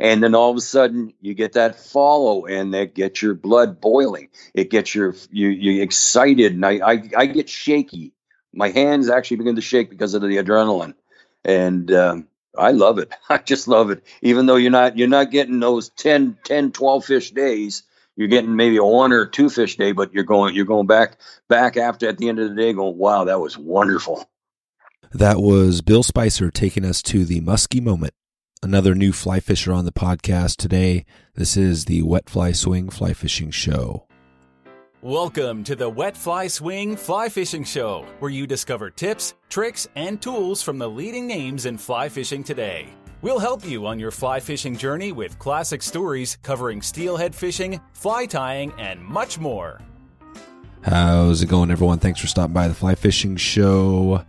and then all of a sudden you get that follow and that gets your blood boiling. It gets your you you excited and I, I i get shaky. My hands actually begin to shake because of the adrenaline. And um, i love it. I just love it. Even though you're not you're not getting those 10 10 12 fish days you're getting maybe a one or two fish day but you're going you're going back back after at the end of the day going wow that was wonderful. That was Bill Spicer taking us to the musky moment another new fly fisher on the podcast today. This is the Wet Fly Swing Fly Fishing Show. Welcome to the Wet Fly Swing Fly Fishing Show, where you discover tips, tricks, and tools from the leading names in fly fishing today. We'll help you on your fly fishing journey with classic stories covering steelhead fishing, fly tying, and much more. How's it going, everyone? Thanks for stopping by the Fly Fishing Show.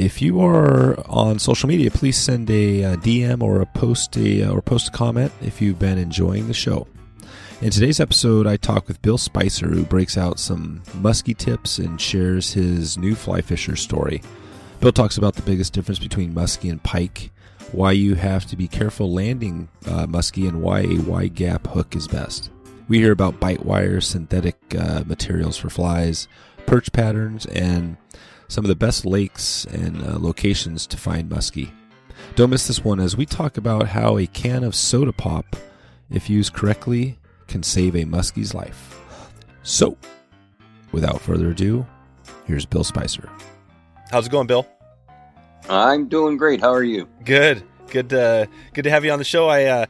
If you are on social media, please send a, a DM or a post a, or post a comment if you've been enjoying the show. In today's episode, I talk with Bill Spicer, who breaks out some musky tips and shares his new fly fisher story. Bill talks about the biggest difference between muskie and pike, why you have to be careful landing uh, muskie, and why a wide gap hook is best. We hear about bite wire, synthetic uh, materials for flies, perch patterns, and some of the best lakes and uh, locations to find muskie. Don't miss this one as we talk about how a can of soda pop, if used correctly, can save a muskie's life. So, without further ado, here's Bill Spicer. How's it going, Bill? I'm doing great. How are you? Good. Good. Uh, good to have you on the show. I uh,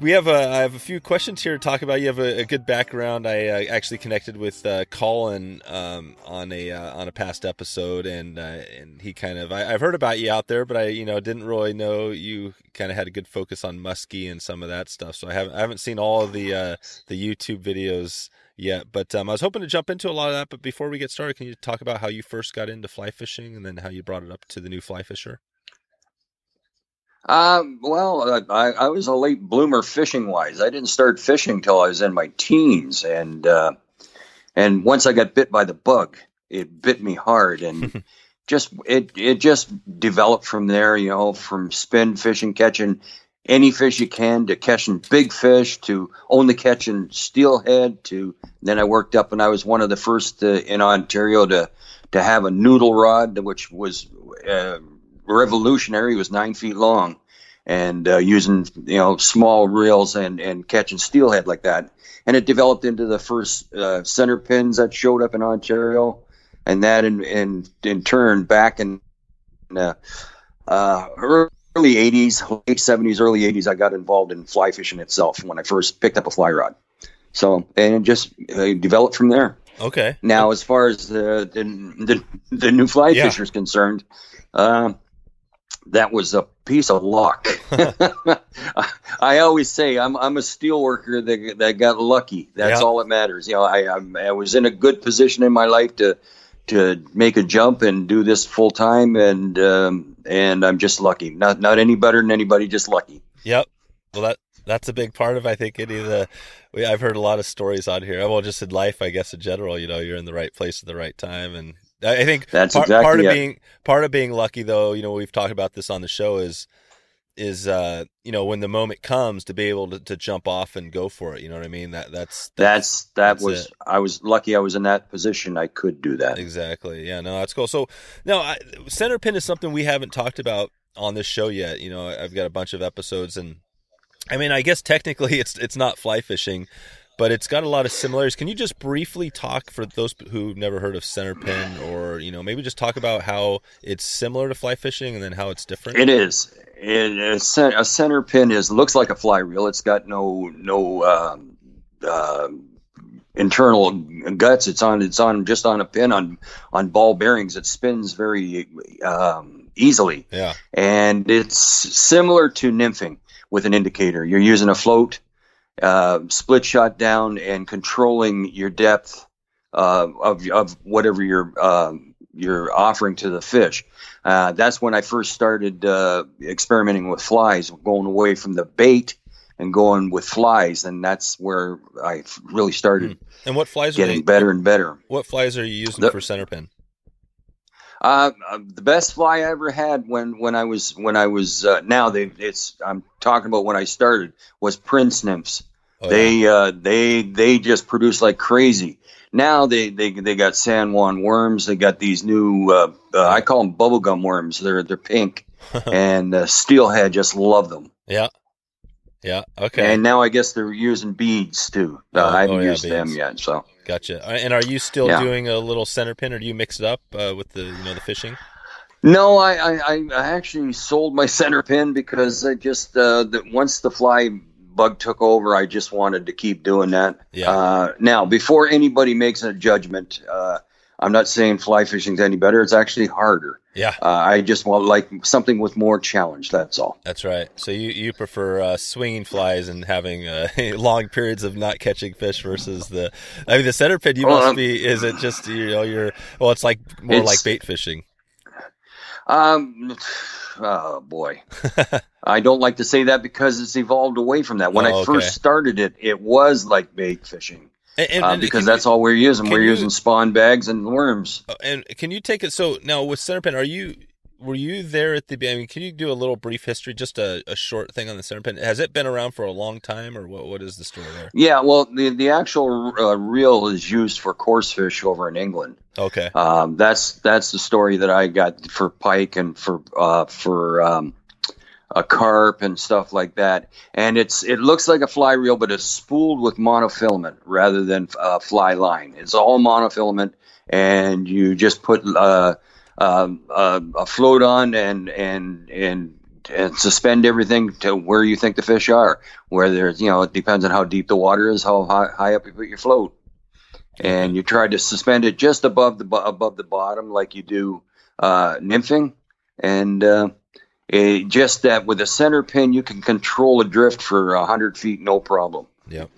we have a I have a few questions here to talk about. You have a, a good background. I uh, actually connected with uh, Colin um, on a uh, on a past episode, and uh, and he kind of I, have heard about you out there, but I you know didn't really know you kind of had a good focus on muskie and some of that stuff. So I haven't I haven't seen all of the uh, the YouTube videos yet, but um, I was hoping to jump into a lot of that. But before we get started, can you talk about how you first got into fly fishing and then how you brought it up to the new fly fisher? Um, well, I, I was a late bloomer fishing wise. I didn't start fishing till I was in my teens, and uh, and once I got bit by the bug, it bit me hard, and just it it just developed from there. You know, from spin fishing, catching any fish you can, to catching big fish, to only catching steelhead. To then I worked up, and I was one of the first uh, in Ontario to to have a noodle rod, which was. Uh, revolutionary. Was nine feet long, and uh, using you know small reels and and catching steelhead like that. And it developed into the first uh, center pins that showed up in Ontario, and that in in, in turn back in uh, uh early 80s, late 70s, early 80s, I got involved in fly fishing itself when I first picked up a fly rod. So and it just uh, developed from there. Okay. Now, as far as the the, the, the new fly yeah. fisher is concerned, uh, that was a piece of luck. I always say I'm I'm a steel worker that that got lucky. That's yeah. all that matters. You know, I I'm, i was in a good position in my life to to make a jump and do this full time, and um, and I'm just lucky. Not not any better than anybody, just lucky. Yep. Well, that that's a big part of I think any of the. We, I've heard a lot of stories on here. Well, just in life, I guess in general, you know, you're in the right place at the right time, and I think that's part, exactly part of it. being part of being lucky, though. You know, we've talked about this on the show. Is is uh you know when the moment comes to be able to, to jump off and go for it you know what i mean that that's that's, that's that that's was it. i was lucky i was in that position i could do that exactly yeah no that's cool so now I, center pin is something we haven't talked about on this show yet you know i've got a bunch of episodes and i mean i guess technically it's it's not fly fishing but it's got a lot of similarities. Can you just briefly talk for those who've never heard of center pin, or you know, maybe just talk about how it's similar to fly fishing and then how it's different? It is. It, a center pin is looks like a fly reel. It's got no no um, uh, internal guts. It's on it's on just on a pin on on ball bearings. It spins very um, easily. Yeah, and it's similar to nymphing with an indicator. You're using a float uh, split shot down and controlling your depth uh, of, of whatever you're uh, you're offering to the fish. Uh, that's when I first started uh, experimenting with flies, going away from the bait and going with flies, and that's where I really started. Hmm. And what flies getting are you, better and better? What flies are you using the, for center pin? Uh, the best fly I ever had when when I was when I was uh, now they it's I'm talking about when I started was Prince nymphs. Oh, they uh, they they just produce like crazy. Now they they they got San Juan worms. They got these new uh, uh, I call them bubblegum worms. They're they're pink, and uh, Steelhead just love them. yeah, yeah. Okay, And now I guess they're using beads too. Uh, Oh, I haven't oh, yeah, used them yet. So gotcha. Uh, And are you still Yeah. doing a little center pin, or do you mix it up uh, with the you know the fishing? no, I I, I I actually sold my center pin because I just uh, the, once the fly bug took over, I just wanted to keep doing that. Yeah. Uh, now, before anybody makes a judgment, uh, I'm not saying fly fishing's any better. It's actually harder. Yeah, Uh, I just want like something with more challenge. That's all. that's right. So you you prefer uh, swinging flies and having uh, long periods of not catching fish versus the. I mean, the center pin. You Well, must I'm- be. Is it just you know you're well? It's like more It's- like bait fishing. Um, oh boy, I don't like to say that because it's evolved away from that. When Oh, I okay. first started it, it was like bait fishing And, and- uh, because that's all we're using. We're you- using spawn bags and worms. And can you take it? So now with center pin, are you? Were you there at the? I mean, can you do a little brief history, just a, a short thing on the center pin? Has it been around for a long time, or what? What is the story there? Yeah, well, the the actual uh, reel is used for coarse fish over in England. Okay. Um, that's that's the story that I got for pike and for uh, for um, a carp and stuff like that. And it's it looks like a fly reel, but it's spooled with monofilament rather than uh, fly line. It's all monofilament, and you just put uh, uh, a float on and and and and suspend everything to where you think the fish are. Where there's you know it depends on how deep the water is, how high, high up you put your float and you try to suspend it just above the above the bottom, like you do uh, nymphing, and uh, it, just that with a center pin, you can control a drift for hundred feet, no problem. Yep.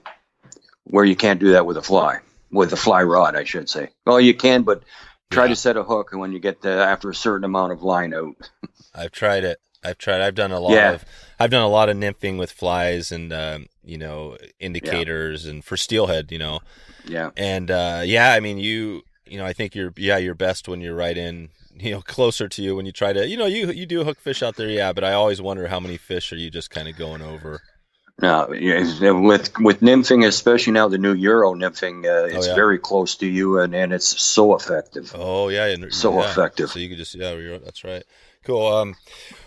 Where you can't do that with a fly, with a fly rod, I should say. Well, you can, but try Yeah. to set a hook and when you get to, after a certain amount of line out. I've tried it. I've tried. I've done a lot Yeah. of. I've done a lot of nymphing with flies and um, you know indicators and for steelhead. You know, Yeah, and uh, yeah, I mean you. You know, I think you're yeah you're best when you're right in. You know, closer to you when you try to. You know, you you do hook fish out there, yeah. But I always wonder how many fish are you just kind of going over. no, with with nymphing, especially now the new Euro nymphing, uh, it's Oh, yeah. very close to you, and, and it's so effective. Oh yeah, and, So yeah. effective. So you can just yeah, you're, that's right. Cool. Um,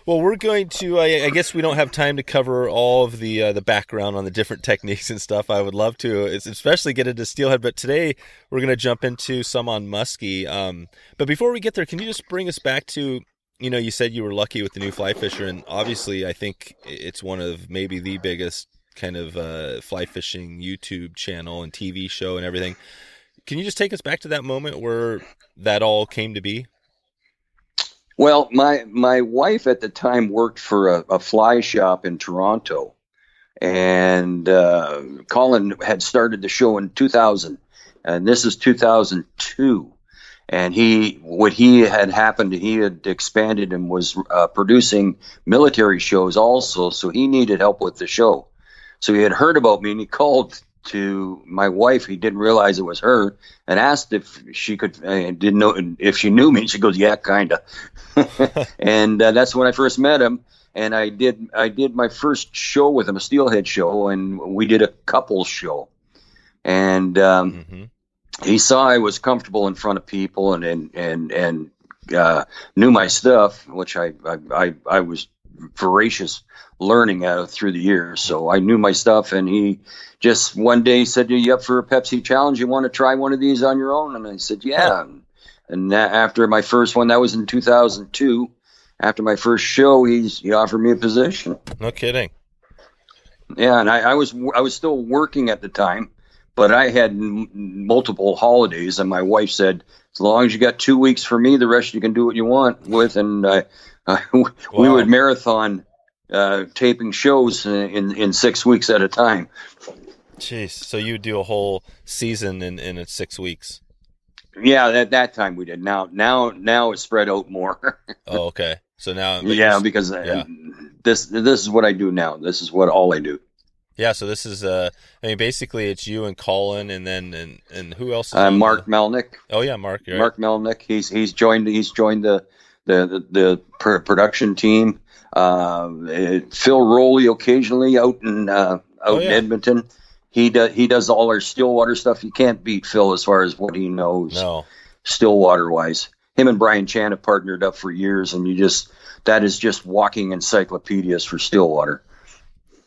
well, we're going to. I, I guess we don't have time to cover all of the uh, the background on the different techniques and stuff. I would love to, especially get into steelhead. But today we're going to jump into some on muskie. Um, but before we get there, can you just bring us back to? You know, you said you were lucky with the new fly fisher, and obviously, I think it's one of maybe the biggest kind of uh, fly fishing YouTube channel and TV show and everything. Can you just take us back to that moment where that all came to be? Well, my my wife at the time worked for a, a fly shop in Toronto, and uh, Colin had started the show in 2000, and this is 2002. And he, what he had happened, he had expanded and was uh, producing military shows also. So he needed help with the show. So he had heard about me, and he called to my wife. He didn't realize it was her, and asked if she could, uh, didn't know if she knew me. And she goes, "Yeah, kinda." and uh, that's when I first met him. And I did I did my first show with him, a steelhead show, and we did a couples show. And um, hmm he saw I was comfortable in front of people and and and, and uh, knew my stuff, which I I, I, I was voracious learning uh, through the years. So I knew my stuff, and he just one day said, "Are you up for a Pepsi challenge? You want to try one of these on your own?" And I said, "Yeah." And that, after my first one, that was in 2002. After my first show, he's, he offered me a position. No kidding. Yeah, and I, I was I was still working at the time, but I had m- multiple holidays, and my wife said, "As long as you got two weeks for me, the rest you can do what you want with." And uh, we Wow. would marathon uh, taping shows in in six weeks at a time. Jeez. So you would do a whole season in in six weeks. Yeah, at that time we did. Now now now it's spread out more. Oh, okay. So now, yeah, because uh, yeah. this this is what I do now. This is what all I do. Yeah, so this is uh I mean basically it's you and Colin and then and and who else is Uh, Mark the- Melnyk. Oh yeah, Mark. You're Mark Melnyk. He's he's joined he's joined the the the, the pr- production team. Uh, Phil Rowley occasionally out in uh, out Oh, in. Edmonton. He does he does all our Stillwater stuff. You can't beat Phil as far as what he knows No. Stillwater wise. Him and Brian Chan have partnered up for years, and you just that is just walking encyclopedias for Stillwater.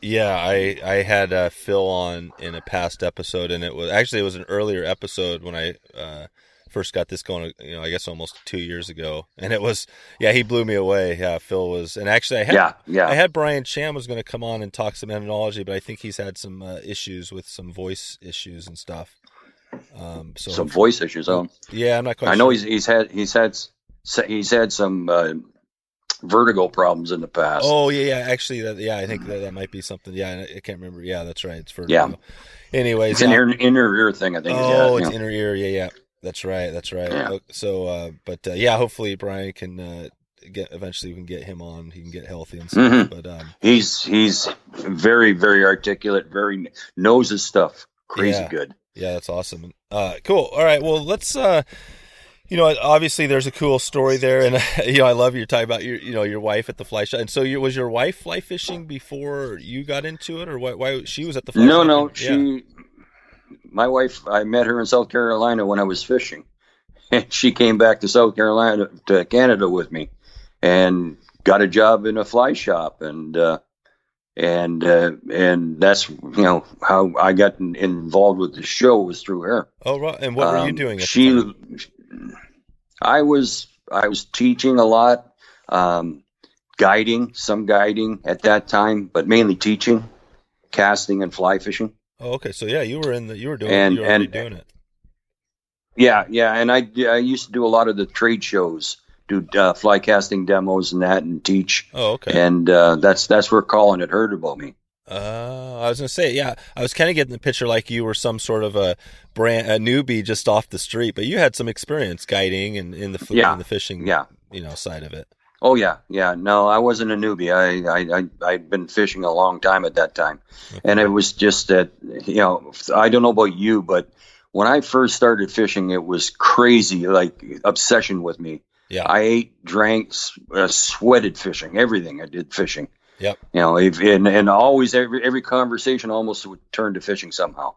Yeah, I I had uh, Phil on in a past episode, and it was actually it was an earlier episode when I uh, first got this going. You know, I guess almost two years ago, and it was yeah, he blew me away. Yeah, Phil was, and actually I had Yeah, yeah. I had Brian Chan was going to come on and talk some entomology, but I think he's had some uh, issues with some voice issues and stuff. Um, so Some voice issues. Oh, yeah, I'm not quite. I know sure. he's he's had he's had he's had some uh, vertigo problems in the past. Oh yeah, yeah. Actually, that, yeah, I think that, that might be something. Yeah, I can't remember. Yeah, that's right. It's for Yeah. Anyways, it's an inner, inner ear thing, I think. Oh, yeah, it's yeah. inner ear. Yeah, yeah. That's right. That's right. Yeah. So, uh, but uh, yeah, hopefully Brian can uh, get. Eventually, we can get him on. He can get healthy and stuff. Mhm. But um, He's he's very very articulate, very knows his stuff. Crazy Yeah. good. yeah, that's awesome. Uh, cool. All right. Well, let's. You know, obviously there's a cool story there, and you know, I love you talking about your, you know, your wife at the fly shop. And so, you, was your wife fly fishing before you got into it, or why? Why she was at the fly No, shop? no, Yeah. she. My wife, I met her in South Carolina when I was fishing, and she came back to South Carolina to Canada with me, and got a job in a fly shop, and uh, and uh, and that's you know how I got in, involved with the show was through her. Oh, right. And what were you Um, doing? At the she? I was I was teaching a lot, um, guiding some guiding at that time, but mainly teaching, casting and fly fishing. Oh, okay. So yeah, you were in the, you were doing, And- you were and- doing it. Yeah, yeah, and I I used to do a lot of the trade shows, do uh, fly casting demos and that, and teach, Oh, okay. and uh, that's that's where Colin had heard about me. Uh, I was gonna say, yeah, I was kind of getting the picture like you were some sort of a brand, a newbie just off the street, but you had some experience guiding and in the Yeah. in the fishing, Yeah. you know, side of it. Oh yeah, yeah. No, I wasn't a newbie. I I I I'd been fishing a long time at that time, and it was just that you know I don't know about you, but when I first started fishing, it was crazy, like obsession with me. Yeah. I ate, drank, uh, sweated fishing, everything I did fishing. Yep. You know, and and always every every conversation almost would turn to fishing somehow.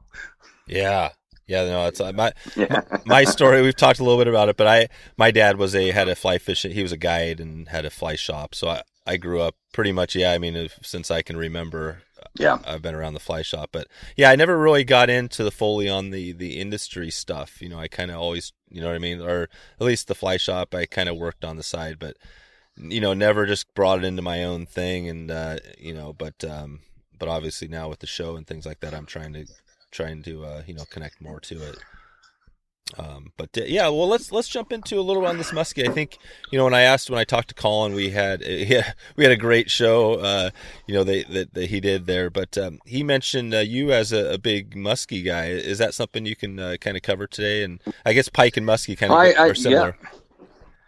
Yeah. Yeah, no, it's uh, my Yeah. my story. We've talked a little bit about it, but I my dad was a had a fly fishing. He was a guide and had a fly shop, so I I grew up pretty much. Yeah, I mean, if, since I can remember, yeah. I've been around the fly shop, but yeah, I never really got into the fully on the the industry stuff. You know, I kind of always, you know what I mean, or at least the fly shop, I kind of worked on the side, but you know, never just brought it into my own thing, and uh, you know, but um, but obviously now with the show and things like that, I'm trying to trying to uh, you know connect more to it. Um, but uh, yeah, well, let's let's jump into a little on this muskie. I think you know when I asked when I talked to Colin, we had yeah, we had a great show. Uh, you know they, that that he did there, but um, he mentioned uh, you as a, a big muskie guy. Is that something you can uh, kind of cover today? And I guess pike and muskie kind of I- I- are similar. Yeah,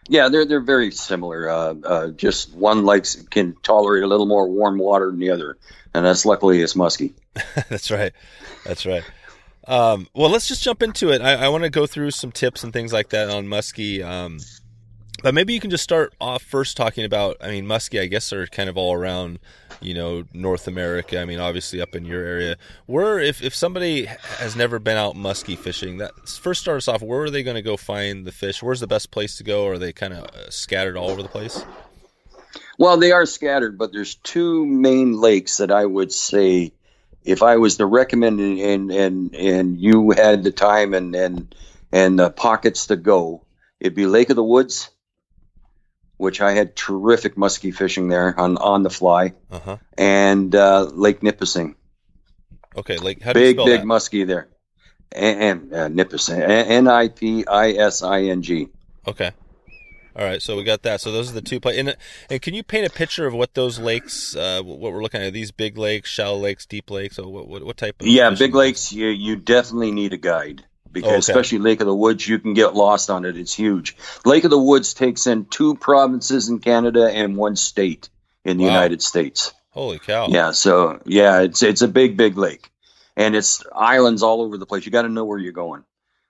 they're they're very similar. Uh, uh, just one likes can tolerate a little more warm water than the other, and that's luckily it's musky. That's right. That's right. Um, well, let's just jump into it. I, I want to go through some tips and things like that on musky. Um, but maybe you can just start off first talking about. I mean, muskie. I guess are kind of all around, you know, North America. I mean, obviously up in your area. Where, if if somebody has never been out muskie fishing, that first start us off. Where are they going to go find the fish? Where's the best place to go? Are they kind of uh, scattered all over the place? Well, they are scattered, but there's two main lakes that I would say, if I was to recommend and and, and you had the time and and and the pockets to go, it'd be Lake of the Woods, which I had terrific muskie fishing there on on the fly, Uh huh. and uh, Lake Nipissing, Okay. Like how do you big big that? muskie there, and, and uh, Nipissing, N I P I S I N G. Okay. All right, so we got that. So those are the two places. And, and can you paint a picture of what those lakes, uh, what we're looking at? Are these big lakes, shallow lakes, deep lakes? Or what, what, what type of? Yeah, big lakes. You you definitely need a guide because Okay. especially Lake of the Woods, you can get lost on it. It's huge. Lake of the Woods takes in two provinces in Canada and one state in the Wow. United States. Holy cow! Yeah, so yeah, it's it's a big, big lake, and it's islands all over the place. You got to know where you're going.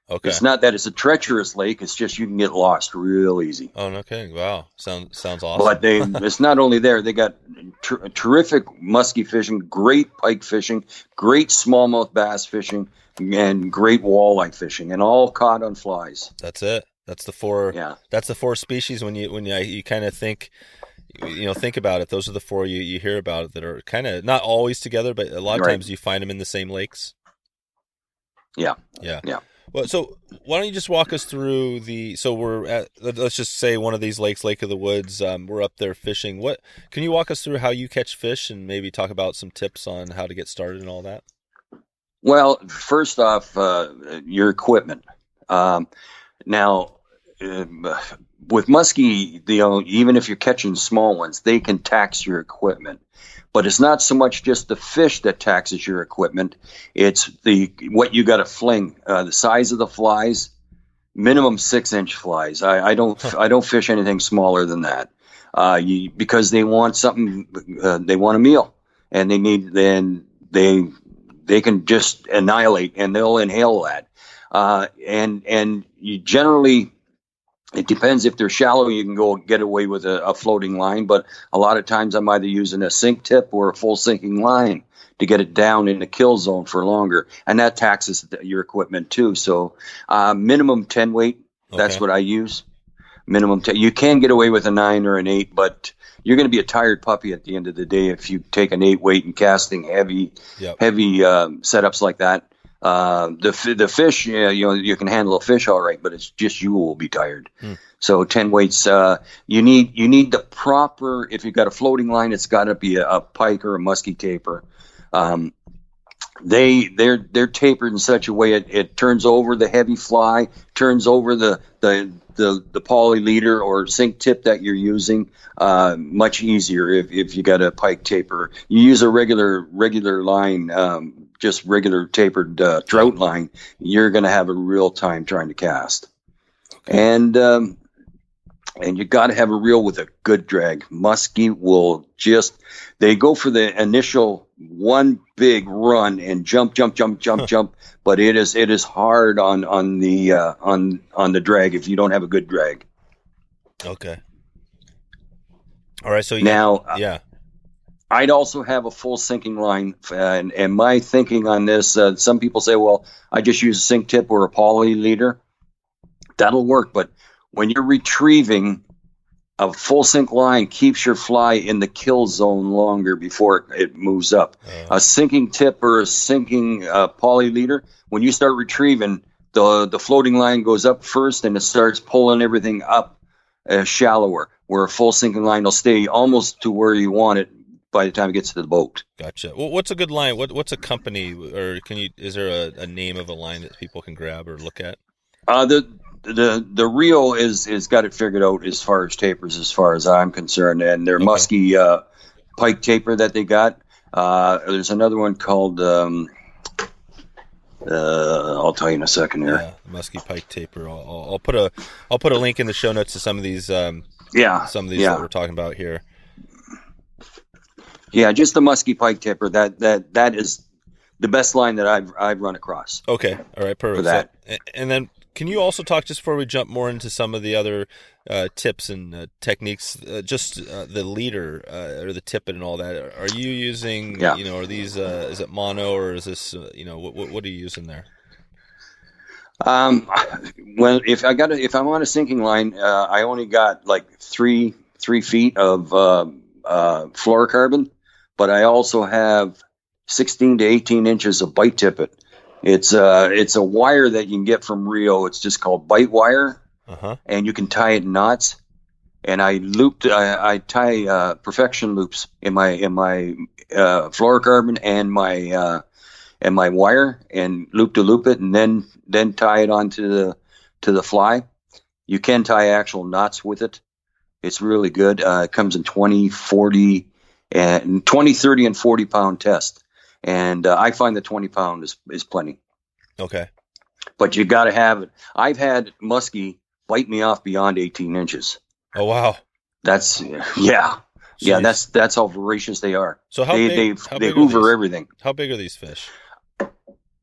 Okay. It's not that it's a treacherous lake; it's just you can get lost real easy. Oh, no kidding! Wow, sounds sounds awesome. But they, it's not only there; they got ter- terrific muskie fishing, great pike fishing, great smallmouth bass fishing, and great walleye fishing, and all caught on flies. That's it. That's the four. Yeah, That's the four species. When you when you you kind of think, you know, think about it. Those are the four you you hear about that are kind of not always together, but a lot of Right. times you find them in the same lakes. Yeah. Yeah. Yeah. Well, so why don't you just walk us through the? So we're at let- let's just say one of these lakes, Lake of the Woods. Um, we're up there fishing. What can you walk us through how you catch fish and maybe talk about some tips on how to get started and all that? Well, first off, uh, your equipment. Um, now, um, with muskie, you know, even if you're catching small ones, they can tax your equipment. But it's not so much just the fish that taxes your equipment; it's the what you got to fling, uh, the size of the flies, minimum six inch flies. I, I don't I don't fish anything smaller than that, uh, you, because they want something, uh, they want a meal, and they need then they they can just annihilate and they'll inhale that. Uh, and and you generally, it depends if they're shallow, you can go get away with a, a floating line. But a lot of times, I'm either using a sink tip or a full sinking line to get it down in the kill zone for longer, and that taxes your equipment too. So, uh, minimum ten weight. That's Okay. what I use. Minimum ten. You can get away with a nine or an eight, but you're going to be a tired puppy at the end of the day if you take an eight weight and casting heavy Yep. heavy um, setups like that. Uh, the the fish, yeah, you know, you can handle a fish all right, but it's just you will be tired. Hmm. So ten weights, uh, you need you need the proper. If you've got a floating line, it's got to be a, a pike or a musky taper. Um, they they're they're tapered in such a way it, it turns over the heavy fly, turns over the the the, the poly leader or sink tip that you're using uh, much easier if, if you got a pike taper. You use a regular regular line, um, just regular tapered uh, trout line, you're going to have a real time trying to cast. And um, and you got to have a reel with a good drag. Muskie will just they go for the initial one big run and jump, jump, jump, jump, jump. But it is it is hard on on the uh, on on the drag if you don't have a good drag. Okay. All right. So you, Now yeah. I'd also have a full sinking line, and, and my thinking on this, uh, some people say, well, I just use a sink tip or a poly leader. That'll work, but when you're retrieving, a full sink line keeps your fly in the kill zone longer before it, moves up. A sinking tip or a sinking uh, poly leader, when you start retrieving, the the floating line goes up first, and it starts pulling everything up uh, shallower. Where a full sinking line will stay almost to where you want it by the time it gets to the boat. gotcha. Well, what's a good line? What What's a company, or can you? Is there a, a name of a line that people can grab or look at? Uh, the the the Rio is is got it figured out as far as tapers, as far as I'm concerned, and their Okay. musky uh, pike taper that they got. Uh, there's another one called. Um, uh, I'll tell you in a second here. Yeah, musky pike taper. I'll, I'll, I'll put a I'll put a link in the show notes to some of these um, Yeah, some of these yeah. that we're talking about here. Yeah, just the musky pike taper. That that that is the best line that I've I've run across. Okay, all right, perfect. For that. So- and then, can you also talk just before we jump more into some of the other uh, tips and uh, techniques? Uh, just uh, the leader uh, or the tippet and all that. Are you using? Yeah. You know, are these? Uh, is it mono or is this? Uh, you know, what, what what are you using there? Um, well, if I got a, if I'm on a sinking line, uh, I only got like three three feet of uh, uh, fluorocarbon, but I also have 16 to 18 inches of bite tippet. It's uh it's a wire that you can get from Rio. It's just called bite wire, Uh huh. and you can tie it in knots. And I looped, I, I tie uh, perfection loops in my in my uh, fluorocarbon and my uh, and my wire, and loop to loop it, and then then tie it onto the to the fly. You can tie actual knots with it. It's really good. Uh, it comes in 20, 40, and 20, 30, and 40 pound test. And uh, I find the 20 pound is, is plenty Okay. but you got to have it. I've had muskie bite me off beyond 18 inches. Oh wow. That's yeah, So yeah, that's that's how voracious they are. so how they big? they how they hoover everything. How big are these fish?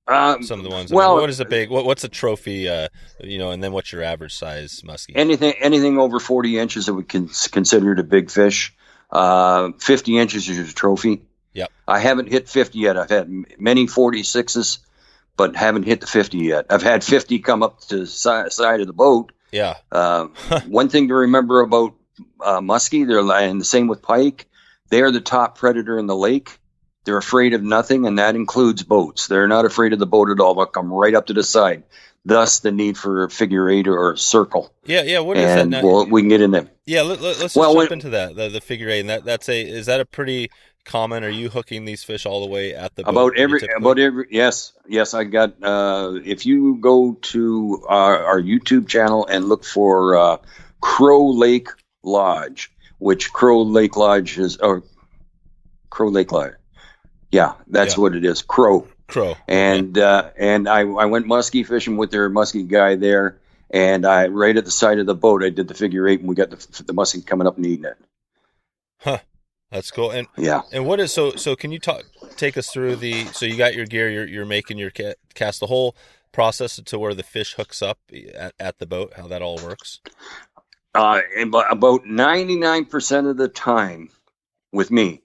Um, Some of the ones. I well, mean, what is a big? What, what's a trophy? Uh, you know, and then what's your average size muskie? anything anything over 40 inches that we can consider a big fish. Uh, 50 inches is a trophy. Yep. I haven't hit 50 yet. I've had many 46s, but haven't hit the 50 yet. I've had 50 come up to the si- side of the boat. yeah. Uh, one thing to remember about uh, muskie, they're and the same with pike. They are the top predator in the lake. They're afraid of nothing, and that includes boats. They're not afraid of the boat at all. They'll come right up to the side. Thus, the need for a figure eight or a circle, Yeah. Yeah. What is that? and Now? we'll, we can get in there. yeah. Let, let, us Well, jump when- into that. The, the figure eight. And that that's a is that a pretty common? Are you hooking these fish all the way at the boat about every about every yes yes I got. Uh, if you go to our, our YouTube channel and look for uh, Crow Lake Lodge, which Crow Lake Lodge is or Crow Lake Lodge, yeah, that's Yeah. what it is, Crow. Crow. and uh, and I, I went muskie fishing with their muskie guy there, and I right at the side of the boat I did the figure eight, and we got the the muskie coming up and eating it. Huh. That's cool. And Yeah, and what is so so? Can you talk take us through the so you got your gear? You're you're making your ca- cast the whole process to where the fish hooks up at, at the boat. How that all works? uh, about ninety nine percent of the time with me.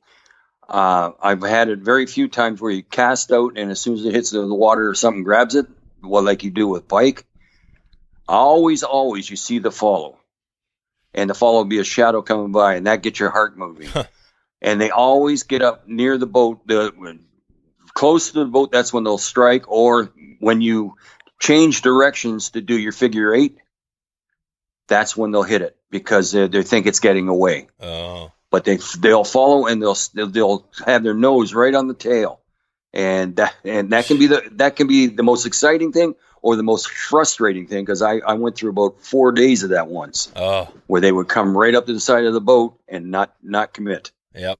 Uh, I've had it very few times where you cast out and as soon as it hits the water or something grabs it, well, like you do with pike. Always, always, you see the follow, and the follow will be a shadow coming by, and that gets your heart moving. and they always get up near the boat, the when- close to the boat. That's when they'll strike, or when you change directions to do your figure eight. That's when they'll hit it because they, they think it's getting away. Oh, But they they'll follow and they'll they'll have their nose right on the tail, and that and that can be the that can be the most exciting thing or the most frustrating thing because I, I went through about four days of that once oh, where they would come right up to the side of the boat and not not commit. yep.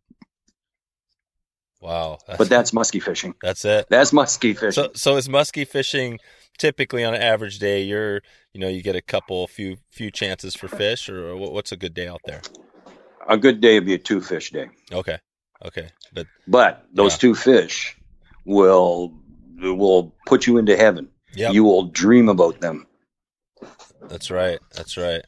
Wow, But that's musky fishing. that's it. That's musky fishing. So so is muskie fishing typically on an average day? You're you know you get a couple few few chances for fish, or what- what's a good day out there? A good day would be a two fish day, Okay, okay, but but those Yeah. two fish will will put you into heaven. yeah, You will dream about them. that's right, that's right.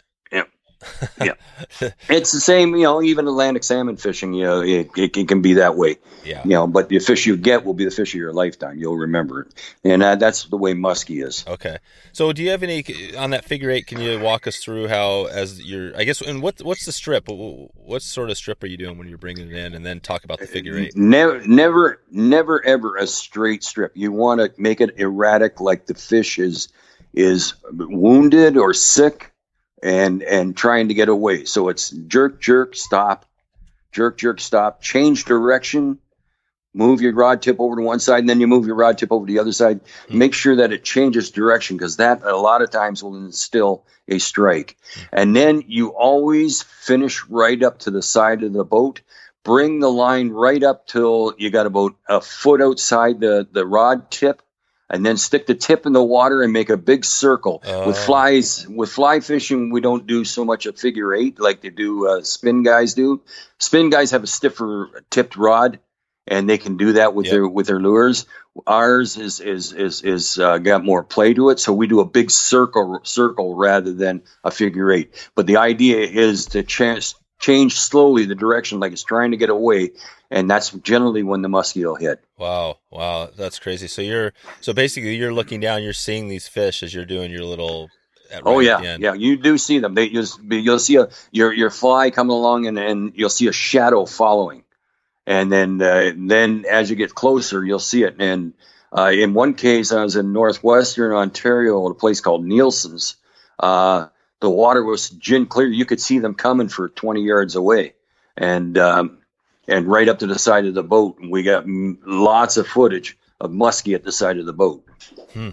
It's the same, you know, even Atlantic salmon fishing, you know, it, it, it can be that way, Yeah, you know, but the fish you get will be the fish of your lifetime. You'll remember it. And uh, that's the way muskie is. Okay. So, do you have any on that figure eight? Can you walk us through how, as your, I guess, and what what's the strip? What, what sort of strip are you doing when you're bringing it in, and then talk about the figure eight? Never, never, never, ever a straight strip. You want to make it erratic, like the fish is is wounded or sick, and and trying to get away. So it's jerk, jerk, stop, jerk, jerk, stop, change direction, move your rod tip over to one side, and then you move your rod tip over to the other side. Hmm. Make sure that it changes direction because that a lot of times will instill a strike. Hmm. And then you always finish right up to the side of the boat. Bring the line right up till you got about a foot outside the, the rod tip, and then stick the tip in the water and make a big circle. With Oh. flies, with fly fishing, we don't do so much a figure eight like they do uh, spin guys do. Spin guys have a stiffer tipped rod, and they can do that with Yep. their with their lures. Ours is is is is uh, got more play to it, so we do a big circle circle rather than a figure eight. But the idea is to change change slowly the direction, like it's trying to get away, and that's generally when the muskie will hit. Wow, wow, that's crazy. So you're, so basically, you're looking down, you're seeing these fish as you're doing your little. At, Oh yeah, at the end. yeah. You do see them. They you'll, you'll see a your your fly coming along, and, and you'll see a shadow following, and then uh, then as you get closer, you'll see it. And uh, in one case, I was in northwestern Ontario at a place called Nielsen's. Uh, the water was gin clear. You could see them coming for twenty yards away, and um, and right up to the side of the boat. And we got mm, lots of footage of muskie at the side of the boat, Yeah,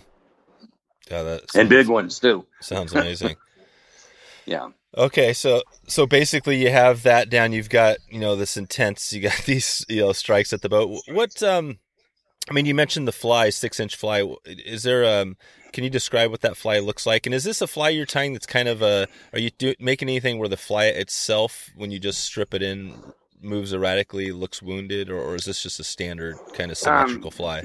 that and big ones too. Sounds amazing. Yeah. Okay, so so basically you have that down. You've got you know this intense. You got these you know strikes at the boat. What um, I mean, you mentioned the fly, six inch fly. Is there um? Can you describe what that fly looks like? And is this a fly you're tying that's kind of a? Are you do, making anything where the fly itself, when you just strip it in, moves erratically, looks wounded, or, or is this just a standard kind of symmetrical Um, fly?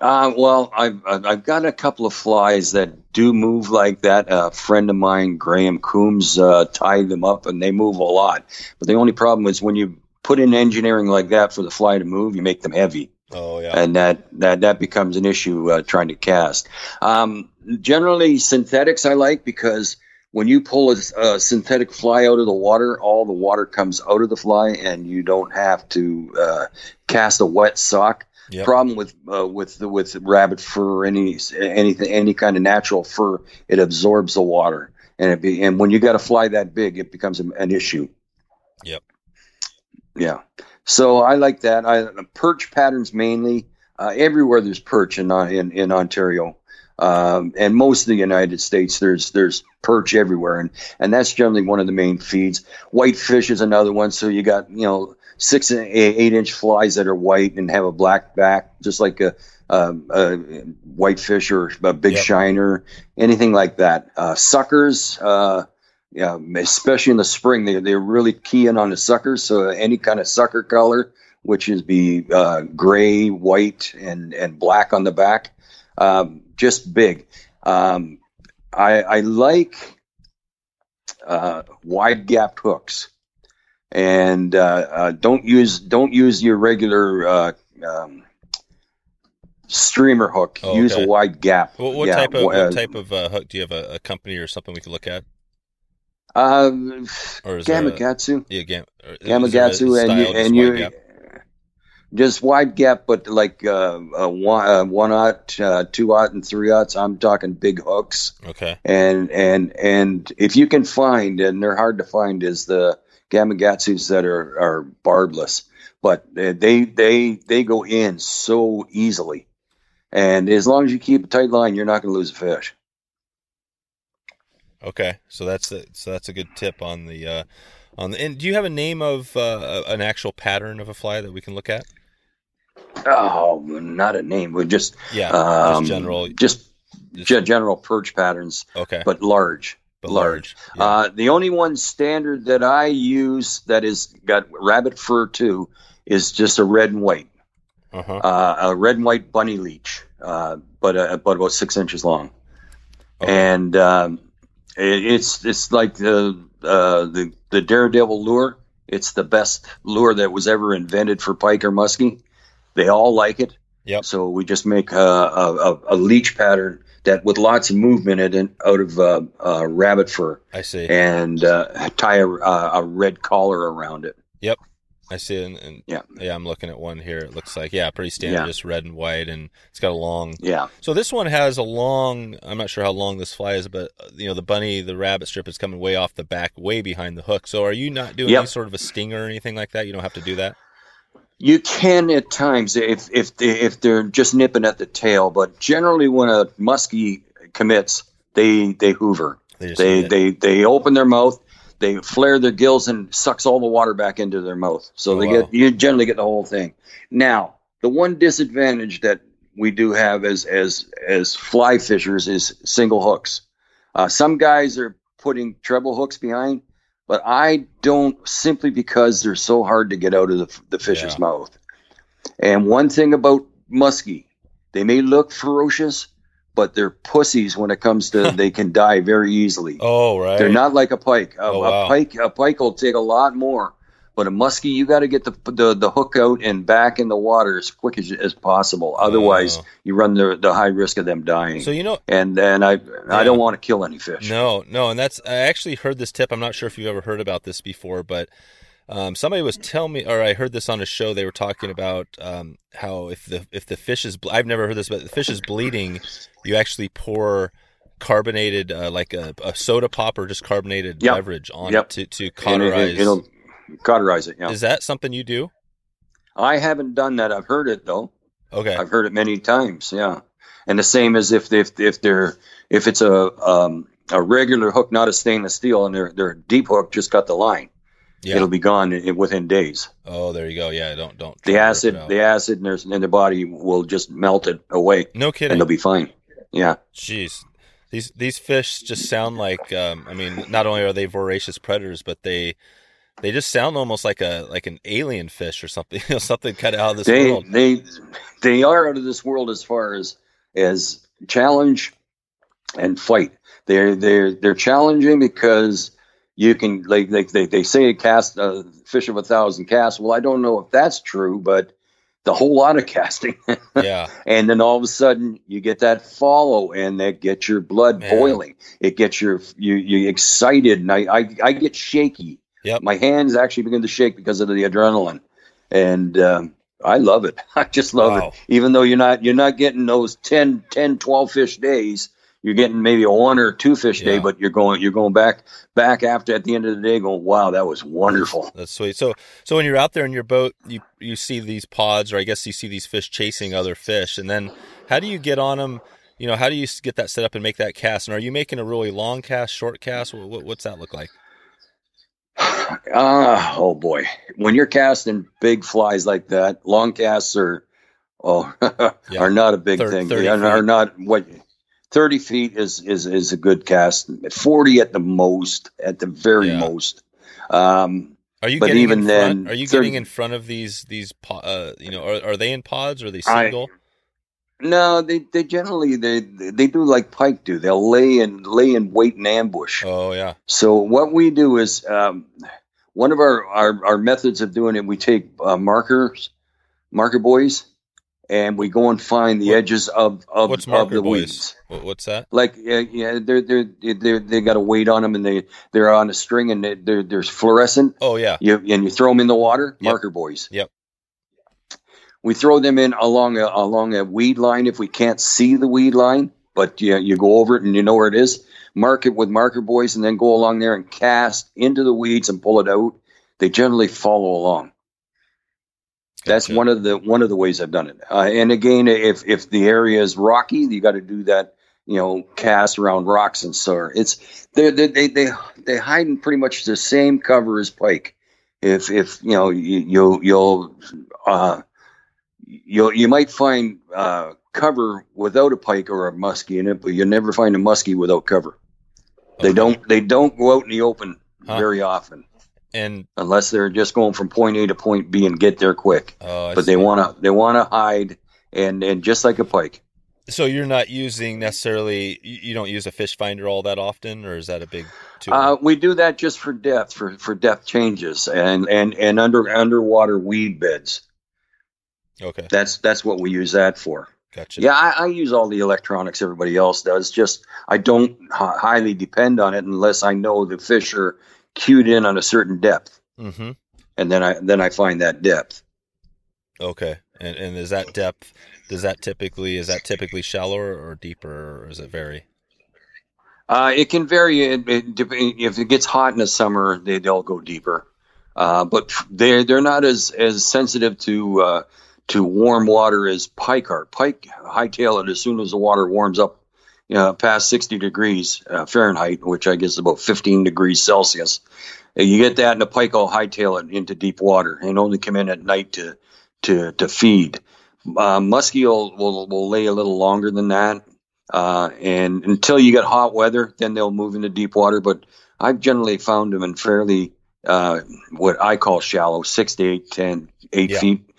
Uh, well, I've I've I've got a couple of flies that do move like that. A friend of mine, Graham Coombs, uh, tied them up, and they move a lot. But the only problem is when you put in engineering like that for the fly to move, you make them heavy, Oh yeah. and that that that becomes an issue uh, trying to cast. Um, generally, synthetics I like because when you pull a, a synthetic fly out of the water, all the water comes out of the fly, and you don't have to uh, cast a wet sock Yep. problem with uh, with the, with rabbit fur or any anything any kind of natural fur it absorbs the water and it be and when you got a fly that big it becomes an, an issue Yep. yeah so i like that. I perch patterns mainly uh, everywhere there's perch in in, in ontario. Um, and most of the united states there's there's perch everywhere. And and that's generally one of the main feeds. Whitefish is another one. So you got you know six and eight, inch flies that are white and have a black back, just like a, um, a whitefish or a big Yep. shiner, anything like that. Uh, suckers, uh, yeah, especially in the spring, they they're really keying on the suckers. So any kind of sucker color, which is be uh, gray, white, and and black on the back, um, just big. Um, I, I like uh, wide gapped hooks and uh, uh, don't use don't use your regular uh, um, streamer hook. Oh, Use a wide gap. What, what Yeah, type of uh, what type of uh, hook do you have? A, a company or something we can look at, Um, or is a- yeah, gam, or is there a Gamakatsu, and you just and wide you gap? just wide gap, but like uh, uh, one uh, one aught, uh, two aught, and three aughts. I'm talking big hooks. Okay. and and and if you can find and they're hard to find is the Gamakatsus that are are barbless but they they they go in so easily and as long as you keep a tight line you're not going to lose a fish Okay, so that's the, so that's a good tip on the uh, on the. And do you have a name of uh, an actual pattern of a fly that we can look at? oh not a name we just Yeah, um, just general. just just- general perch patterns okay, but large but large. Yeah. Uh, the only one standard that I use that is got rabbit fur too is just a red and white. uh-huh. uh, a red and white bunny leech, uh, but uh, but about six inches long, Okay. and um, it's it's like the uh, the the daredevil lure. It's the best lure that was ever invented for pike or muskie. They all like it. Yep. So we just make a, a, a, leech pattern that with lots of movement in it out of uh, uh, rabbit fur I see. and uh, tie a, a red collar around it. I see. And, and Yeah. yeah, I'm looking at one here. It looks like yeah, pretty standard, Yeah. just red and white, and it's got a long. Yeah. So this one has a long. I'm not sure how long this fly is, but uh, you know the bunny, the rabbit strip is coming way off the back, way behind the hook. So are you not doing Yep. any sort of a stinger or anything like that? You don't have to do that. You can at times if if they, if they're just nipping at the tail, but generally when a muskie commits, they they hoover. They They they they open their mouth, they flare their gills and sucks all the water back into their mouth. So Oh, they wow. get you generally get the whole thing. Now, the one disadvantage that we do have as as as fly fishers is single hooks. Uh, some guys are putting treble hooks behind, but I don't simply because they're so hard to get out of the, the fish's Yeah. mouth. And one thing about muskie, they may look ferocious, but they're pussies when it comes to they can die very easily. Oh right. They're not like a pike. A, Oh, a pike a pike will take a lot more, but a muskie you got to get the, the the hook out and back in the water as quick as, as possible. Otherwise, Oh. you run the the high risk of them dying. So you know, and and I Yeah. I don't want to kill any fish. No, no, and that's I actually heard this tip. I'm not sure if you've ever heard about this before, but um, somebody was telling me, or I heard this on a show. They were talking about um, how if the if the fish is, I've never heard this, but the fish is bleeding, you actually pour carbonated, uh, like a, a soda pop or just carbonated Yep. beverage on Yep. it to to And it, cauterize. will cauterize it. Yeah, Is that something you do? I haven't done that. I've heard it though. Okay, I've heard it many times. Yeah, and the same as if if if they're if it's a um, a regular hook, not a stainless steel, and they're they're deep hook, just cut the line. Yeah. It'll be gone in, within days. oh, there you go. Yeah, don't don't. The acid, the acid in their, in their body will just melt it away, no kidding. and they'll be fine. Yeah, Jeez. These these fish just sound like um, I mean not only are they voracious predators but they they just sound almost like a like an alien fish or something, you know, something kind of out of this they world. they they are out of this world as far as as challenge and fight. They're they're they're challenging because you can like they they, they say cast a fish of a thousand casts. Well, I don't know if that's true, but the whole lot of casting. Yeah, and then all of a sudden you get that follow and that gets your blood Man. boiling it gets your you you excited and I, I i get shaky Yep. my hands actually begin to shake because of the adrenaline and um, i love it i just love Wow. it even though you're not you're not getting those 10 10 12 fish days you're getting maybe a one or two fish day Yeah. but you're going you're going back back after at the end of the day going wow that was wonderful that's sweet. So so when you're out there in your boat, you you see these pods, or I guess you see these fish chasing other fish, and then how do you get on them? You know, how do you get that set up and make that cast? And are you making a really long cast, short cast? What, what, what's that look like? Ah, oh boy. When you're casting big flies like that, long casts are oh Yeah. are not a big Thir- thing. 30 They are, are not what thirty feet is is is a good cast. Forty at the most, at the very Yeah. most. Um, Are you But getting even in front? then, Are you they're- getting in front of these these uh, you know are, are they in pods or are they I- single? no, they they generally they they do like pike do. They'll lay and lay in wait and ambush. oh yeah, So what we do is um, one of our, our, our methods of doing it. We take uh, markers, marker buoys, and we go and find the What- edges of of, what's of the buoys? weeds. What's that? Like yeah, yeah, they're they're they they got a weight on them, and they they're on a string, and they, they're they're fluorescent. Oh yeah, You and you throw them in the water. Yep. Marker buoys. Yep. We throw them in along a along a weed line if we can't see the weed line, but you you go over it and you know where it is. Mark it with marker buoys, and then go along there and cast into the weeds and pull it out. They generally follow along. That's Gotcha. one of the one of the ways I've done it. Uh, and again, if if the area is rocky, you got to do that. You know, cast around rocks and so it's they they they they hide in pretty much the same cover as pike. If if you know you you'll you'll uh, you'll you might find uh, cover without a pike or a muskie in it, but you'll never find a muskie without cover. They Okay. don't they don't go out in the open Huh. very often And unless they're just going from point A to point B and get there quick oh, but they want to they want to hide and and just like a pike So you're not using necessarily. You you don't use a fish finder all that often, or is that a big tool? uh, we do that just for depth for for depth changes and and and under underwater weed beds okay, that's that's what we use that for gotcha. yeah I, I use all the electronics everybody else does just i don't h- highly depend on it unless i know the fish are cued in on a certain depth Mm-hmm. and then i then i find that depth Okay. And and is that depth? Does that typically is that typically shallower or deeper, or does it vary? Uh, it can vary. It, it, if it gets hot in the summer, they, they'll go deeper. Uh, but they're they're not as as sensitive to uh, to warm water as pike are. Pike hightail it as soon as the water warms up, you know, past sixty degrees uh, Fahrenheit, which I guess is about fifteen degrees Celsius. Uh, You get that, and the pike will hightail it into deep water and only come in at night to to to feed. Uh, muskie will, will will lay a little longer than that. Uh, and until you get hot weather, then they'll move into deep water. But I've generally found them in fairly uh, what I call shallow, six to eight, ten, eight Yeah. feet.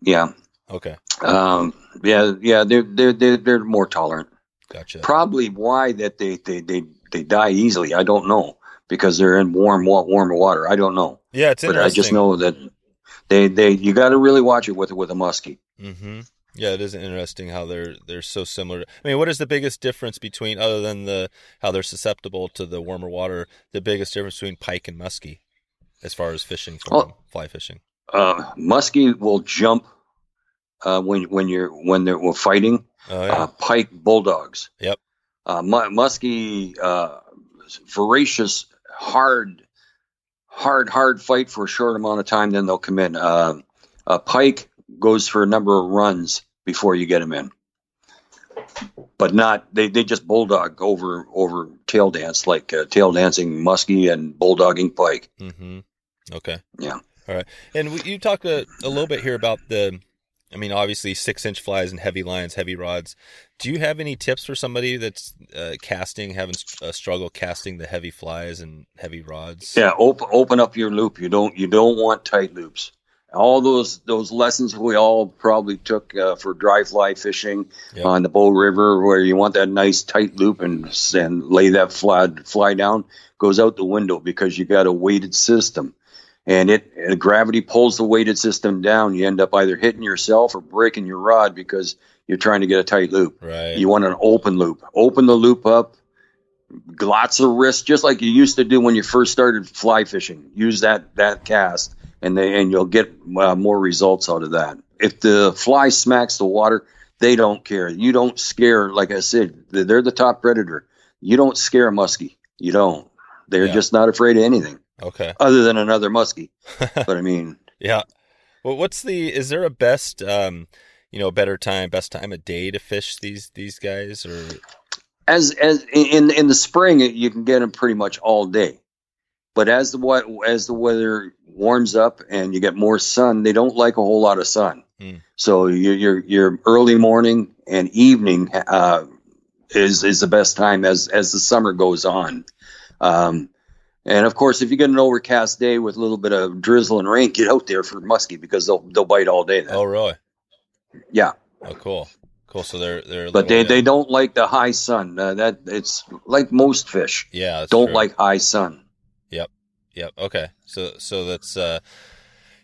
Yeah, Okay, um, yeah, yeah. They're they're they're, they're more tolerant. Gotcha. Probably why that they, they they they die easily. I don't know because they're in warm wa- warmer water. I don't know, Yeah, it's but I interesting. just know that they they you got to really watch it with with a muskie. Mm-hmm. Yeah, it is interesting how they're they're so similar. I mean, what is the biggest difference between, other than the how they're susceptible to the warmer water, the biggest difference between pike and muskie, as far as fishing for Oh. fly fishing? Uh, muskie will jump uh, when when you're when they're we're fighting. Oh yeah, uh, pike bulldogs. Yep. Uh, mu- muskie, uh, voracious, hard, hard, hard fight for a short amount of time. Then they'll come in. Uh, a pike goes for a number of runs before you get them in, but not they. They just bulldog over over tail dance like uh, tail dancing muskie and bulldogging pike. mm-hmm. Okay. Yeah. All right. And you talked a, a little bit here about the I mean, obviously six inch flies and heavy lines, heavy rods. Do you have any tips for somebody that's uh, casting, having a struggle casting the heavy flies and heavy rods? Yeah, open open up your loop. You don't you don't want tight loops. All those those lessons we all probably took uh, for dry fly fishing Yep. on the Bow River, where you want that nice tight loop and and lay that fly fly down, goes out the window because you got a weighted system, and it and gravity pulls the weighted system down. You end up either hitting yourself or breaking your rod because you're trying to get a tight loop. Right. You want an open loop. Open the loop up. Lots of wrist, just like you used to do when you first started fly fishing. Use that that cast, and they and you'll get uh, more results out of that. If the fly smacks the water, they don't care. You don't scare. Like I said, they're the top predator. You don't scare a muskie. You don't. They're Yeah. just not afraid of anything okay. other than another muskie. but I mean, Yeah. Well, what's the? Is there a best? Um, you know, better time, best time of day to fish these these guys, or as as in in the spring you can get them pretty much all day but as the what as the weather warms up and you get more sun they don't like a whole lot of sun Hmm. so your your your early morning and evening uh, is is the best time as as the summer goes on um, and of course if you get an overcast day with a little bit of drizzle and rain get out there for muskie because they'll they'll bite all day then. oh, really? yeah Oh, cool, cool. So they're they're. but they, they don't like the high sun uh, that it's like most fish yeah don't true. like high sun Yep, Yep. Okay. So so that's uh,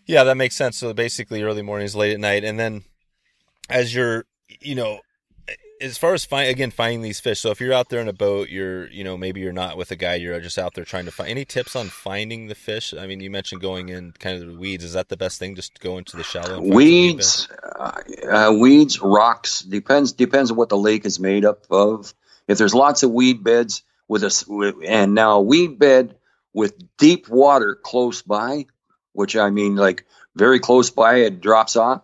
yeah, that makes sense. So basically, early mornings, late at night, and then as you're, you know, as far as find again finding these fish. So if you're out there in a boat, you're you know maybe you're not with a guy, you're just out there trying to find. Any tips on finding the fish? I mean, you mentioned going in kind of the weeds. Is that the best thing? Just go into the shallow. and find some weed weeds uh, uh, weeds rocks depends depends on what the lake is made up of if there's lots of weed beds with a and now a weed bed with deep water close by which i mean like very close by it drops off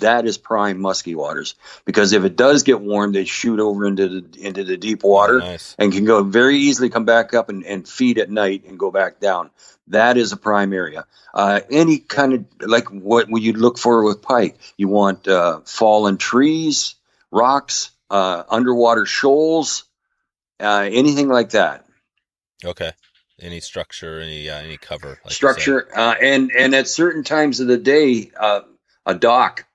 that is prime musky waters because if it does get warm they shoot over into the into the deep water nice. and can go very easily come back up and, and feed at night and go back down. That is a prime area. Uh, any kind of like what would you look for with pike? You want uh, fallen trees, rocks, uh, underwater shoals, uh, anything like that. Okay. Any structure, any uh, any cover, like. Structure uh, and and at certain times of the day, uh, a dock.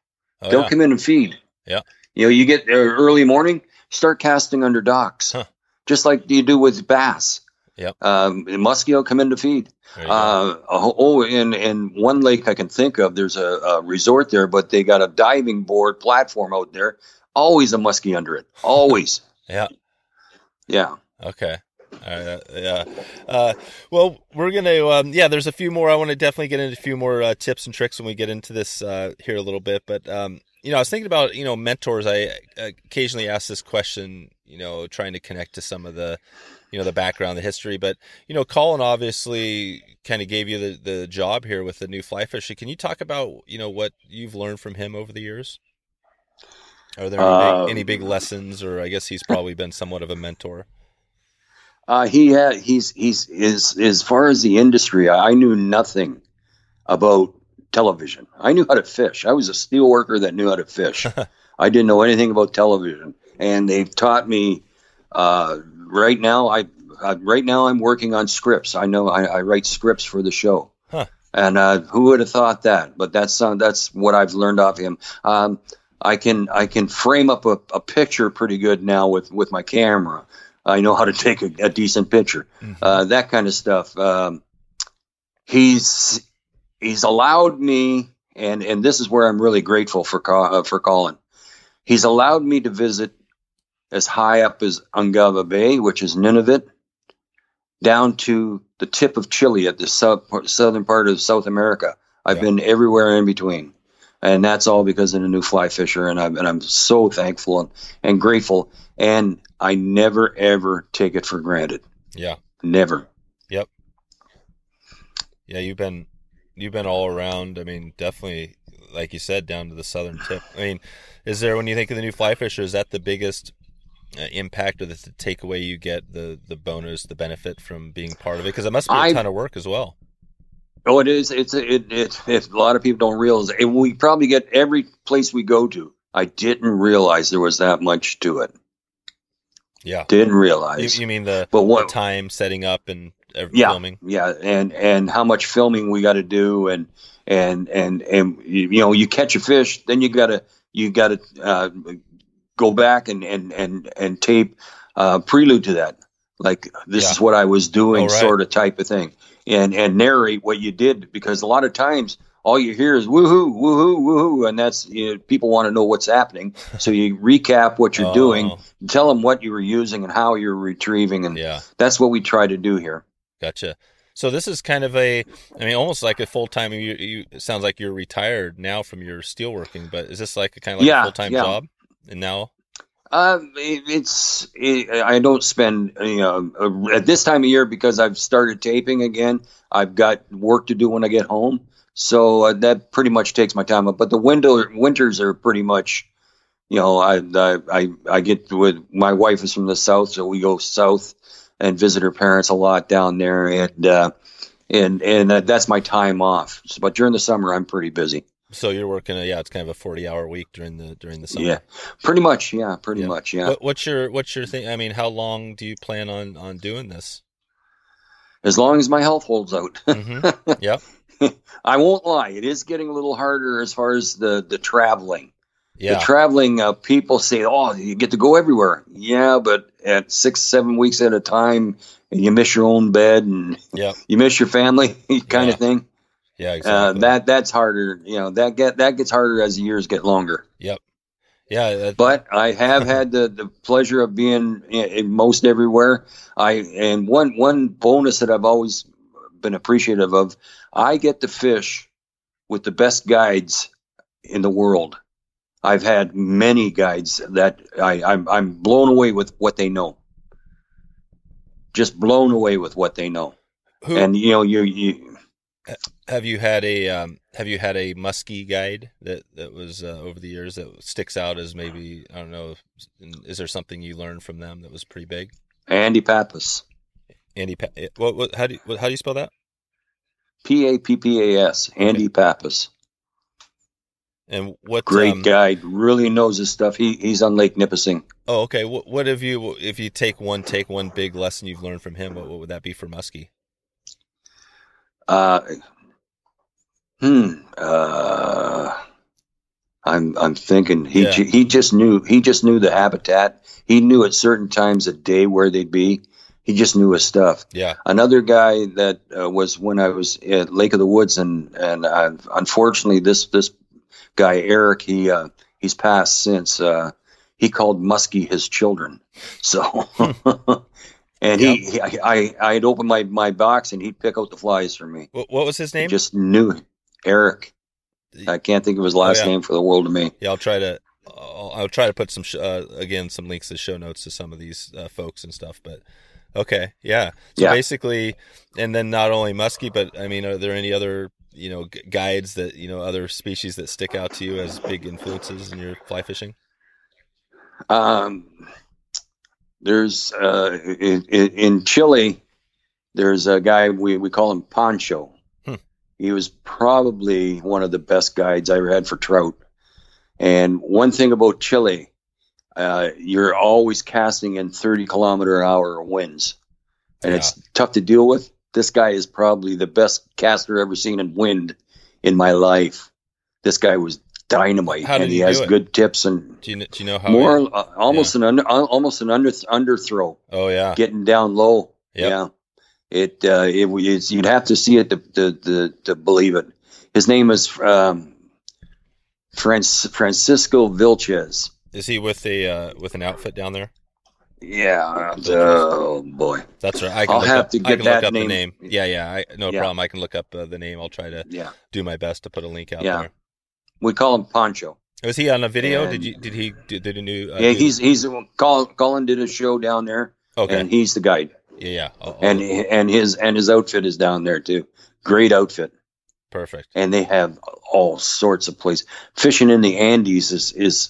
Oh, Don't yeah. come in and feed. Yeah. You know, you get uh, early morning, start casting under docks, Huh. just like you do with bass. Yep. Um, muskie will come in to feed. There. Uh, oh, in in one lake I can think of, there's a, a resort there, but they got a diving board platform out there. Always a muskie under it. Always. Yeah. Yeah. Okay. Right. uh, yeah. Uh, well, we're gonna. Um, yeah, there's a few more. I want to definitely get into a few more uh, tips and tricks when we get into this uh, here a little bit. But um, you know, I was thinking about you know mentors. I occasionally ask this question. You know, trying to connect to some of the you know the background, the history. But you know, Colin obviously kind of gave you the the job here with the new fly fishing. Can you talk about you know what you've learned from him over the years? Are there any, Um, big, any big lessons, or I guess he's probably been somewhat of a mentor. Uh, he had he's he's is as far as the industry, I knew nothing about television. I knew how to fish. I was a steel worker that knew how to fish. I didn't know anything about television, and they've taught me. Uh, right now, I uh, right now I'm working on scripts. I know I, I write scripts for the show, Huh. and uh, who would have thought that? But that's uh, that's what I've learned off him. Um, I can I can frame up a, a picture pretty good now with with my camera. I know how to take a, a decent picture, uh, that kind of stuff. Um, he's he's allowed me, and and this is where I'm really grateful for uh, for Colin. He's allowed me to visit as high up as Ungava Bay, which is Nunavut, down to the tip of Chile at the sub, southern part of South America. I've Yeah. been everywhere in between, and that's all because of the new fly fisher. And I'm and I'm so thankful and, and grateful. And I never ever take it for granted. Yeah. Never. Yep. Yeah, you've been you've been all around. I mean, definitely, like you said, down to the southern tip. I mean, is there when you think of the new fly fisher, is that the biggest uh, impact or the, takeaway you get, the the bonus, the benefit from being part of it? Because it must be a I- ton of work as well. Oh, it is. It's a, it, it, it. A lot of people don't realize, and we probably get every place we go to. I didn't realize there was that much to it. Yeah. Didn't You, realize. you mean the, but the what? time setting up and Yeah. filming? Yeah, and and how much filming we got to do, and and and and you you know, you catch a fish, then you gotta you gotta uh, go back and and and and tape uh, prelude to that, like this Yeah. is what I was doing, right. sort of type of thing, and and narrate what you did because a lot of times. All you hear is woohoo, woohoo, woohoo, and that's you know, people want to know what's happening. So you recap what you're doing, Oh, tell them what you were using and how you're retrieving, and Yeah. that's what we try to do here. Gotcha. So this is kind of a, I mean, almost like a full time. You, you it sounds like you're retired now from your steelworking, but is this like a kind of like Yeah, a full time yeah. job? And now, Um, it, it's it, I don't spend you know uh, at this time of year because I've started taping again. I've got work to do when I get home, so uh, that pretty much takes my time up. But the window winters are pretty much, you know, I I I, get with my wife is from the south, so we go south and visit her parents a lot down there, and uh, and and uh, that's my time off. So, but during the summer, I'm pretty busy. so you're working. A, yeah, it's kind of a forty hour week during the during the summer. Yeah, pretty much. Yeah, pretty Yeah. much. Yeah. What, what's your what's your thing? I mean, how long do you plan on on doing this? as long as my health holds out. hmm Yep. I won't lie; it is getting a little harder as far as the the traveling. Yeah. The traveling, uh, people say, "Oh, you get to go everywhere." Yeah, but at six, seven weeks at a time, and you miss your own bed and you miss your family, kind Yeah. of thing. Yeah. Uh, that that's harder. You know that get that gets harder as the years get longer. Yep. Yeah. That, But I have had the, the pleasure of being in, in most everywhere. I and one one bonus that I've always been appreciative of. I get to fish with the best guides in the world. I've had many guides that I, I'm I'm blown away with what they know. Just blown away with what they know. who And you know you you have you had a um, have you had a muskie guide that that was uh, over the years that sticks out as maybe I don't know. Is there something you learned from them that was pretty big? Andy Pappas, Andy, Pa- eh, what, what how do you, what, how do you spell that? P A P P A S, Andy Pappas. And what Great um, guide, really knows his stuff. He he's on Lake Nipissing. Oh, okay. What, what have you if you take one take one big lesson you've learned from him? What, what would that be for muskie? Uh, hmm. Uh, I'm I'm thinking he Yeah. he just knew he just knew the habitat. He knew at certain times of day where they'd be. He just knew his stuff. Yeah. Another guy that uh, was when I was at Lake of the Woods, and and uh, unfortunately this this guy Eric he uh, he's passed since. Uh, he called muskie his children. So. And he, he I, I, I'd open my, my box and he'd pick out the flies for me. What, what was his He name? just knew Eric. I can't think of his last Oh, yeah. name for the world to me. yeah, I'll try to. I'll, I'll try to put some sh- uh, again some links to show notes to some of these uh, folks and stuff. But okay, yeah. So Yeah. basically, and then not only muskie, but I mean, are there any other you know gu- guides that you know other species that stick out to you as big influences in your fly fishing? Um, there's uh, in, in in Chile, there's a guy we, we call him Pancho. Hmm. He was probably one of the best guides I ever had for trout. And one thing about Chile, uh, you're always casting in 30 kilometer an hour winds, and Yeah. it's tough to deal with. This guy is probably the best caster I've ever seen in wind in my life. This guy was dynamite, and he has good tips and Do you do you know how? more he- uh, almost an under almost an under underthrow oh yeah. getting down low Yep. yeah it uh it, it's, you'd have to see it to, to to to believe it his name is um Franc- Francisco Vilches Is he with a uh, with an outfit down there? yeah oh boy That's right. I can I'll look have up, to I get can look that up the name. name. Yeah, yeah. I, no Yeah. problem. I can look up uh, the name. I'll try to yeah do my best to put a link out Yeah. there. we call him Pancho Was he on a video? And- did you did he did, did a new? Uh, yeah do- he's he's Colin, Colin did a show down there okay. and he's the guide yeah, yeah. I'll- and I'll- and his and his outfit is down there too great outfit perfect. and they have all sorts of places. Fishing in the Andes is is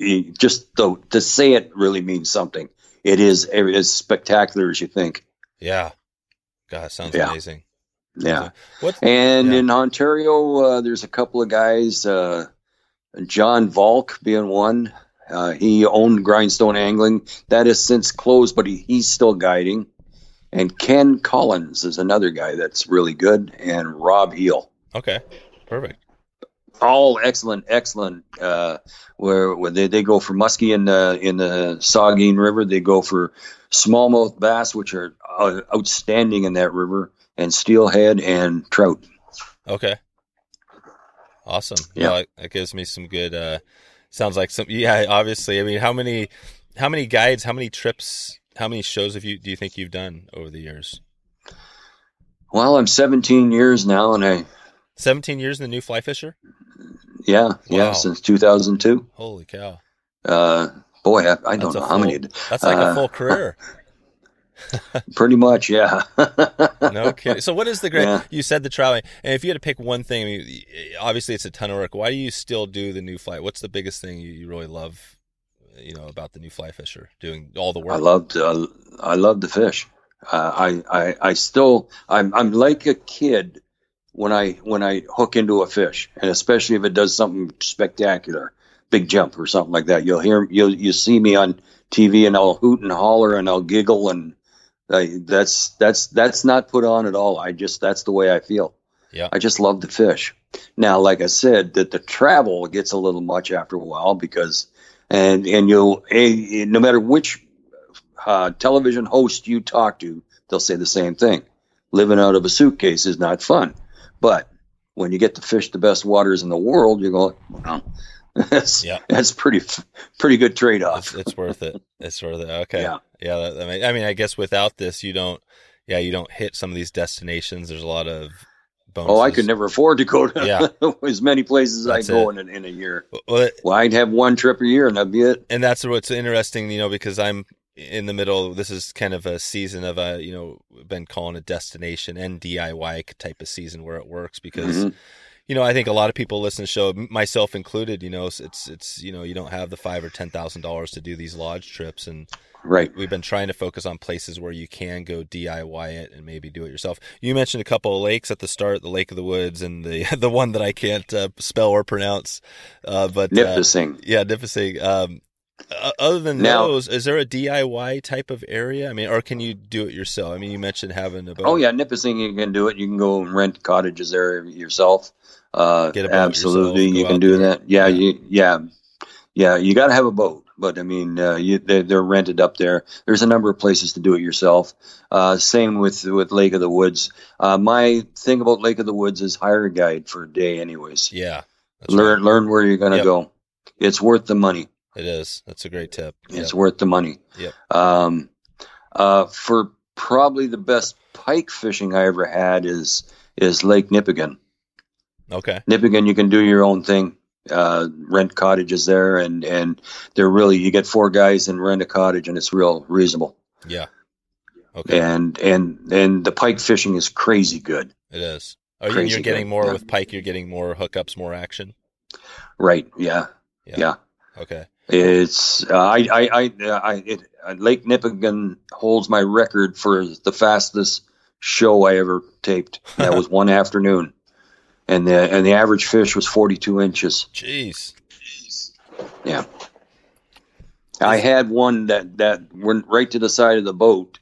just the, to say it really means something. It is as spectacular as you think. Yeah. God, sounds Yeah. amazing. Yeah. And Yeah. in Ontario, uh, there's a couple of guys, uh, John Volk being one. Uh, he owned Grindstone Angling. That has since closed, but he, he's still guiding. And Ken Collins is another guy that's really good, and Rob Heel. Okay. Perfect. All excellent, excellent. Uh, where where they, they go for muskie in the in the Saugeen River, they go for smallmouth bass, which are uh, outstanding in that river, and steelhead and trout. Okay. Awesome. Yeah. No, that- gives me some good. uh Sounds like some. Yeah. Obviously, I mean, how many, how many guides, how many trips, how many shows have you? Do you think you've done over the years? Well, I'm 17 years now, and I Seventeen years in the new fly fisher. Yeah yeah since 2002. Holy cow! Uh, boy, I, I don't a know how many. That's like a Uh, full career. Pretty much, yeah. No kidding. So, what is the great? Yeah. You said the traveling, and if you had to pick one thing, I mean, obviously it's a ton of work. Why do you still do the new fly? What's the biggest thing you, you really love? You know about the new fly fisher doing all the work. I loved uh, I love the fish. Uh, I, I I still I'm I'm like a kid when I when I hook into a fish, and especially if it does something spectacular, big jump or something like that. You'll hear you'll you see me on TV, and I'll hoot and holler, and I'll giggle, and I, that's that's that's not put on at all. I just that's the way I feel. Yeah. I just love the fish. Now, like I said, that the travel gets a little much after a while because, and and you'll no matter which uh, television host you talk to, they'll say the same thing. Living out of a suitcase is not fun, but when you get to fish the best waters in the world, you go, well, that's Yeah. that's pretty pretty good trade off. it's, it's worth it. It's worth it. Okay. Yeah. Yeah. That, that may- I mean, I guess without this, you don't. Yeah, you don't hit some of these destinations. There's a lot of bonuses. Oh, I could never afford to go to Yeah. as many places as I go it. in a, in a year. Well, Well, I'd have one trip a year, and that'd be it. and that's what's interesting, you know, because I'm in the middle. This is kind of a season of a, you know, been calling a destination and DIY type of season where it works because, Mhm. you know, I think a lot of people listen to the show, myself included. You know, it's it's, you know, you don't have the five or ten thousand dollars to do these lodge trips, and Right. we've been trying to focus on places where you can go DIY it and maybe do it yourself. You mentioned a couple of lakes at the start, the Lake of the Woods and the the one that I can't uh, spell or pronounce, uh, but uh, Nipissing. yeah, Nipissing. Um, o- other than Now- those, is there a DIY type of area? I mean, or can you do it yourself? I mean, you mentioned having a boat. Oh yeah, Nipissing. You can do it. You can go and rent cottages there yourself. Uh, Get a boat absolutely, yourself, you can do there. that. Yeah, Yeah. you, yeah, yeah. You got to have a boat, but I mean, uh, you, they're, they're rented up there. There's a number of places to do it yourself. Uh, same with with Lake of the Woods. Uh, my thing about Lake of the Woods is hire a guide for a day, anyways. Yeah, learn right. learn where you're going to Yep. go. It's worth the money. It is. That's a great tip. It's Yep. worth the money. Yep. Um, uh, for probably the best pike fishing I ever had is is Lake Nipigon. Okay. Nipigon, you can do your own thing. Uh, rent cottages there, and and they're really you get four guys and rent a cottage, and it's real reasonable. Yeah. Okay. And and and the pike fishing is crazy good. It is. Oh, Crazy you're getting good, more yeah. with pike. You're getting more hookups, more action. Right? Yeah. Yeah. Yeah. Okay. It's uh, I I I, uh, I it, uh, Lake Nipigon holds my record for the fastest show I ever taped. That was one afternoon, and the and the average fish was forty two inches. Jeez. Jeez. Yeah, I had one that that went right to the side of the boat,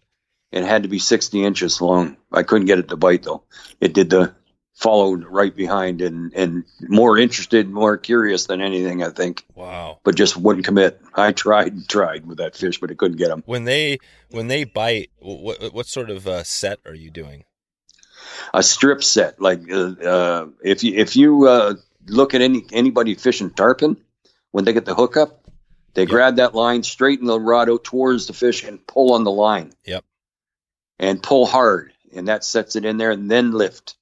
and had to be sixty inches long. I couldn't get it to bite though. It did the followed right behind and and more interested, more curious than anything I think Wow. but just wouldn't commit. I tried and tried with that fish, but it couldn't get him. When they when they bite, what what sort of uh, set are you doing? A strip set, like uh, uh, if you if you uh, look at any anybody fishing tarpon, when they get the hook up, they Yep. grab that line, straighten the rod out towards the fish, and pull on the line. Yep. And pull hard, and that sets it in there, and then lift.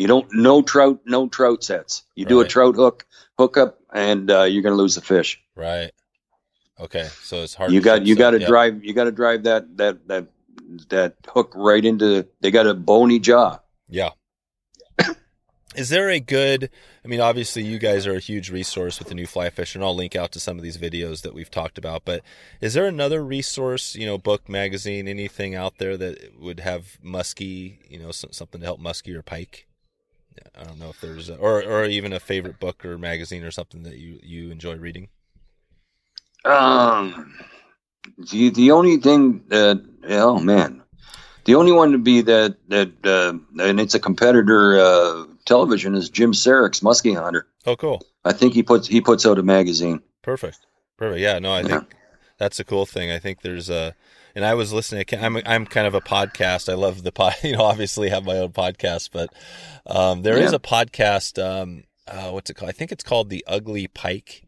You don't no trout, no trout sets. You do a trout hook, hook up, and uh, you're going to lose the fish. Right. Okay. So it's hard. you to got you got to Yep. drive you got to drive that that that that hook right into they got a bony jaw Yeah. Is there a good? I mean, obviously, you guys are a huge resource with the new fly fish, and I'll link out to some of these videos that we've talked about. But is there another resource, you know, book, magazine, anything out there that would have muskie, you know, something to help muskie or pike? I don't know if there's, a, or or even a favorite book or magazine or something that you you enjoy reading. Um, the the only thing that oh man, the only one to be that that uh, and it's a competitor uh, television is Jim Saric's Muskie Hunter. Oh, cool. I think he puts he puts out a magazine. Perfect. Perfect. Yeah. No, I think yeah. that's a cool thing. I think there's a, and I was listening. I'm I'm kind of a podcast. I love the pod. You know, obviously have my own podcast, but um, there yeah. is a podcast. Um, uh, what's it called? I think it's called the Ugly Pike.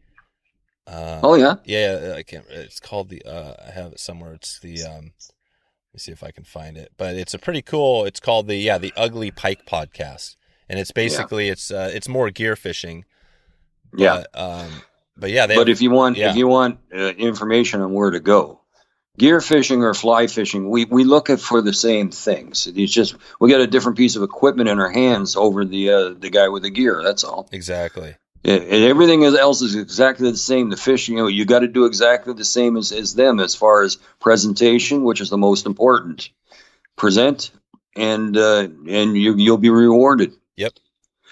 Uh, oh yeah. Yeah, I can't. It's called the. Uh, I have it somewhere. It's the. Um, let me see if I can find it. But it's a pretty cool. It's called the yeah the Ugly Pike podcast and it's basically yeah. it's uh, it's more gear fishing. But, yeah. Um, but yeah, but if you want yeah. if you want uh, information on where to go, gear fishing or fly fishing, we, we look at for the same things. It's just we got a different piece of equipment in our hands over the uh, the guy with the gear. That's all. Exactly. And everything else is exactly the same. The fish, you know, you got to do exactly the same as, as them as far as presentation, which is the most important. Present, and uh, and you you'll be rewarded. Yep.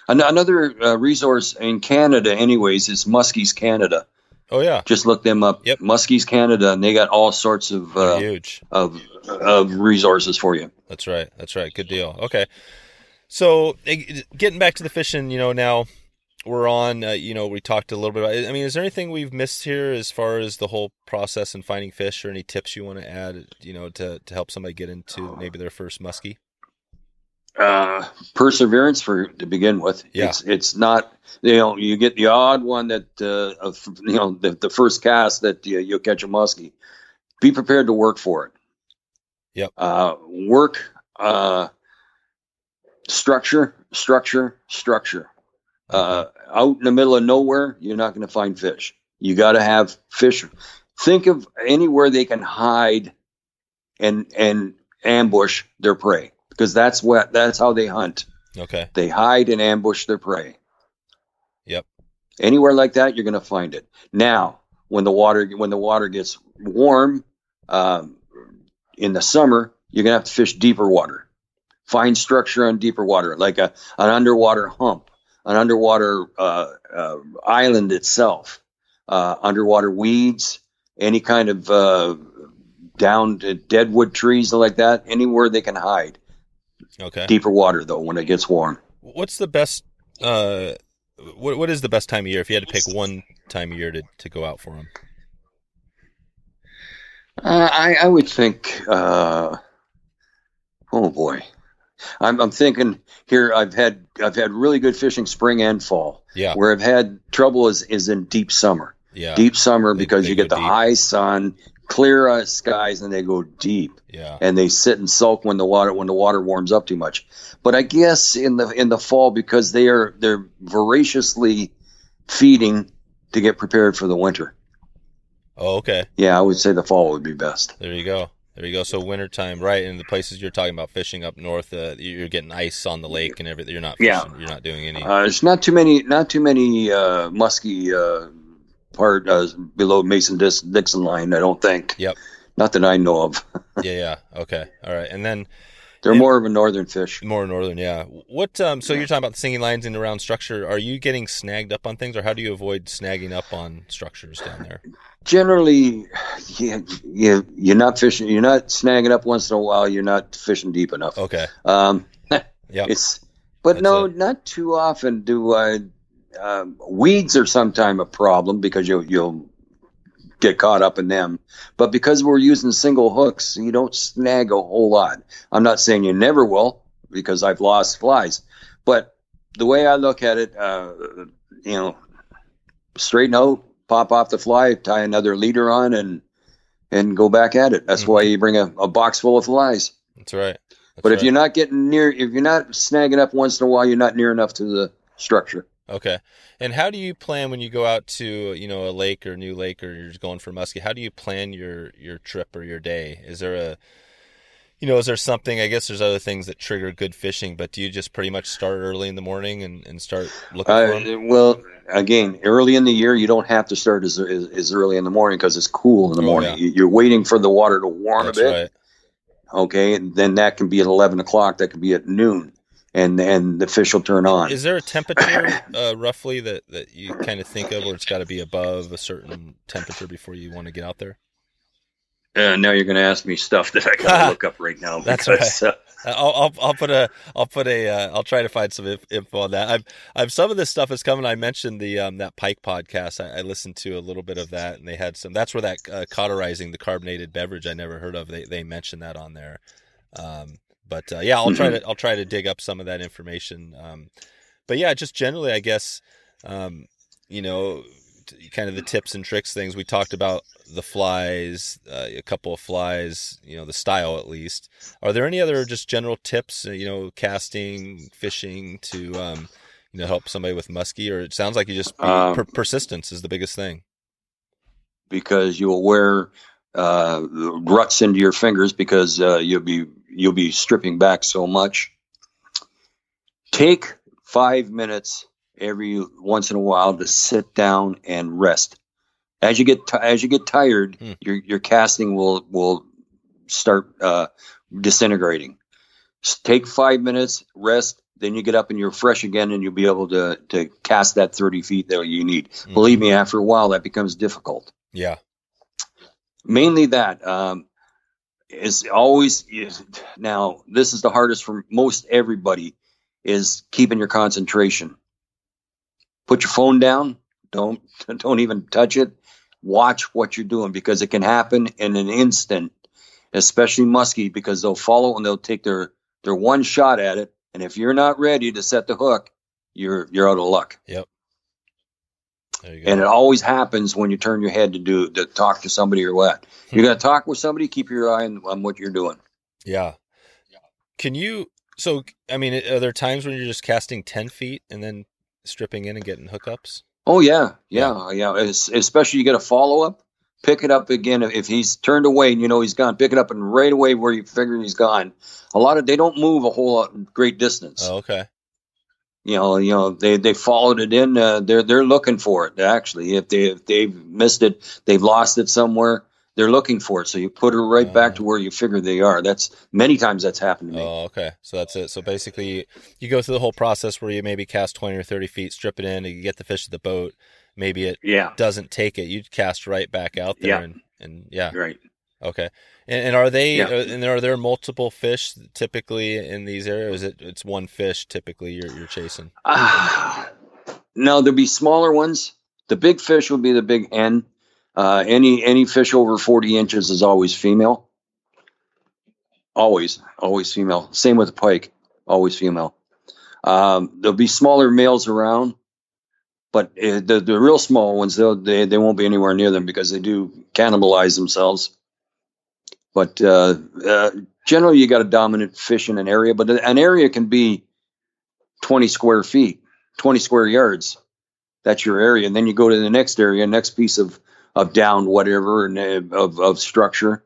Another uh, resource in Canada, anyways, is Muskies Canada. Oh yeah, just look them up. Yep, Muskies Canada, and they got all sorts of uh, huge of of resources for you. That's right. That's right. Good deal. Okay, so getting back to the fishing, you know, now we're on. Uh, you know, we talked a little bit about. I mean, is there anything we've missed here as far as the whole process and finding fish, or any tips you want to add? You know, to to help somebody get into maybe their first muskie uh, perseverance for to begin with. Yeah. It's it's not you know you get the odd one that uh, of, you know the, the first cast that you, you'll catch a muskie. Be prepared to work for it. Yep. Uh, work uh, structure, structure, structure. Uh, out in the middle of nowhere, you're not going to find fish. You got to have fish. Think of anywhere they can hide and and ambush their prey because that's what that's how they hunt. Okay. They hide and ambush their prey. Yep. Anywhere like that, you're going to find it. Now, when the water when the water gets warm um, in the summer, you're going to have to fish deeper water. Find structure on deeper water, like a an underwater hump, an underwater uh, uh, island itself, uh, underwater weeds, any kind of uh, down dead wood trees like that, anywhere they can hide. Okay. Deeper water though when it gets warm. What's the best? Uh, what what is the best time of year if you had to pick one time of year to, to go out for them? Uh, I I would think. Uh, oh boy, I'm I'm thinking here. I've had I've had really good fishing spring and fall. Yeah. Where I've had trouble is is in deep summer. Yeah. Deep summer because they you get the deep. high sun, clear uh, skies and they go deep. Yeah. And they sit and sulk when the water when the water warms up too much. But I guess in the in the fall because they are they're voraciously feeding to get prepared for the winter. Oh, okay. Yeah, I would say the fall would be best. There you go. There you go. So wintertime, right? In the places you're talking about fishing up north, uh, you're getting ice on the lake and everything. You're not fishing. Yeah. You're not doing any. Uh, there's not too many, not too many uh, musky uh, part uh, below Mason Dixon line. I don't think. Yep. Not that I know of. yeah. Yeah. Okay. All right. And then they're more of a northern fish. More northern. Yeah. What? Um. So yeah. you're talking about the singing lines and around structure. Are you getting snagged up on things, or how do you avoid snagging up on structures down there? Generally, you, you you're not fishing. You're not snagging up once in a while. You're not fishing deep enough. Okay. Um. yeah. It's. But That's no, it. not too often do I um, weeds are sometimes a problem because you'll you'll get caught up in them. But because we're using single hooks, you don't snag a whole lot. I'm not saying you never will because I've lost flies, but the way I look at it, uh, you know, straighten out, pop off the fly, tie another leader on, and and go back at it. That's mm-hmm. why you bring a, a, box full of flies. That's right. That's but right. if you're not getting near, if you're not snagging up once in a while, you're not near enough to the structure. Okay. And how do you plan when you go out to, you know, a lake or a new lake or you're just going for muskie? How do you plan your your trip or your day? Is there a you know, is there something? I guess there's other things that trigger good fishing, but do you just pretty much start early in the morning and, and start looking for them? Uh, well, again, early in the year, you don't have to start as, as, as early in the morning because it's cool in the Oh, morning. yeah. You- You're waiting for the water to warm That's a bit. right. Okay, and then that can be at eleven o'clock. That can be at noon, and and the fish will turn on. Is there a temperature uh, roughly that, that you kind of think of where it's got to be above a certain temperature before you want to get out there? Uh, now you're going to ask me stuff that I got to look up right now. That's right. uh, I'll, I'll I'll put a I'll put a uh, I'll try to find some inf- info on that. I've I've some of this stuff is coming. I mentioned the um that Pike podcast. I, I listened to a little bit of that, and they had some. That's where that uh, cauterizing the carbonated beverage I never heard of. They they mentioned that on there. Um, but uh, yeah, I'll try to I'll try to dig up some of that information. Um, but yeah, just generally, I guess, um, you know, t- kind of the tips and tricks things we talked about the flies, uh, a couple of flies, you know, the style at least. Are there any other just general tips, uh, you know, casting, fishing to, um, you know, help somebody with muskie? Or it sounds like you just Um, per- persistence is the biggest thing. because you'll wear uh, ruts into your fingers because uh, you'll be you'll be stripping back so much. Take five minutes every once in a while to sit down and rest. As you get ti as you get tired, Hmm. your your casting will will start uh, disintegrating. Take five minutes, rest, then you get up and you're fresh again, and you'll be able to to cast that thirty feet that you need. Mhm. Believe me, after a while, that becomes difficult Yeah. mainly that um, is always is, now this is the hardest for most everybody is keeping your concentration. Put your phone down. Don't don't even touch it. Watch what you're doing because it can happen in an instant especially muskie because they'll follow and they'll take their their one shot at it. And if you're not ready to set the hook you're you're out of luck. Go. And it always happens when you turn your head to do to talk to somebody or what. You hmm. got to talk with somebody. Keep your eye on, on what you're doing. yeah. Can you, so, I mean, are there times when you're just casting 10 feet and then stripping in and getting hookups? Oh yeah, yeah, yeah. Es- especially you get a follow up. Pick it up again if he's turned away and you know he's gone. Pick it up and right away where you figure he's gone. A lot of they don't move a whole lot great distance. Oh, okay. You know, you know they they followed it in. Uh, they're they're looking for it. Actually, if they if they've missed it, they've lost it somewhere. They're looking for it. So you put it right back Oh. to where you figure they are. That's many times that's happened to me. Oh, okay. So that's it. So basically, you go through the whole process where you maybe cast 20 or 30 feet, strip it in, and you get the fish at the boat. Maybe it Yeah, doesn't take it. You cast right back out there. Yeah. And, and yeah. right. Okay. And, and are they, Yeah. uh, and are there multiple fish typically in these areas? It, it's one fish typically you're, you're chasing? Ah, no, there'll be smaller ones. The big fish will be the big N. Uh, any any fish over forty inches is always female. Always, always female. Same with the pike, always female. Um, there'll be smaller males around, but uh, the the real small ones they they won't be anywhere near them because they do cannibalize themselves. But uh, uh, generally, you got a dominant fish in an area, but an area can be twenty square feet. 20 square yards. That's your area. And then you go to the next area, next piece of, of down, whatever, and uh, of, of structure.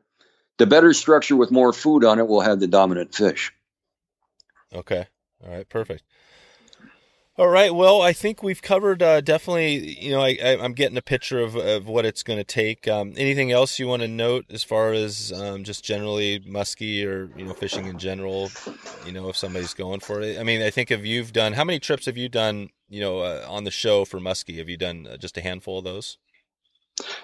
The better structure with more food on it will have the dominant fish. Okay. All right. Perfect. All right. Well, I think we've covered uh, definitely. You know, I, I'm getting a picture of, of what it's going to take. Um, anything else you want to note as far as um, just generally muskie or you know fishing in general? You know, if somebody's going for it. I mean, I think if you've done how many trips have you done? You know, uh, on the show for muskie, have you done uh, just a handful of those?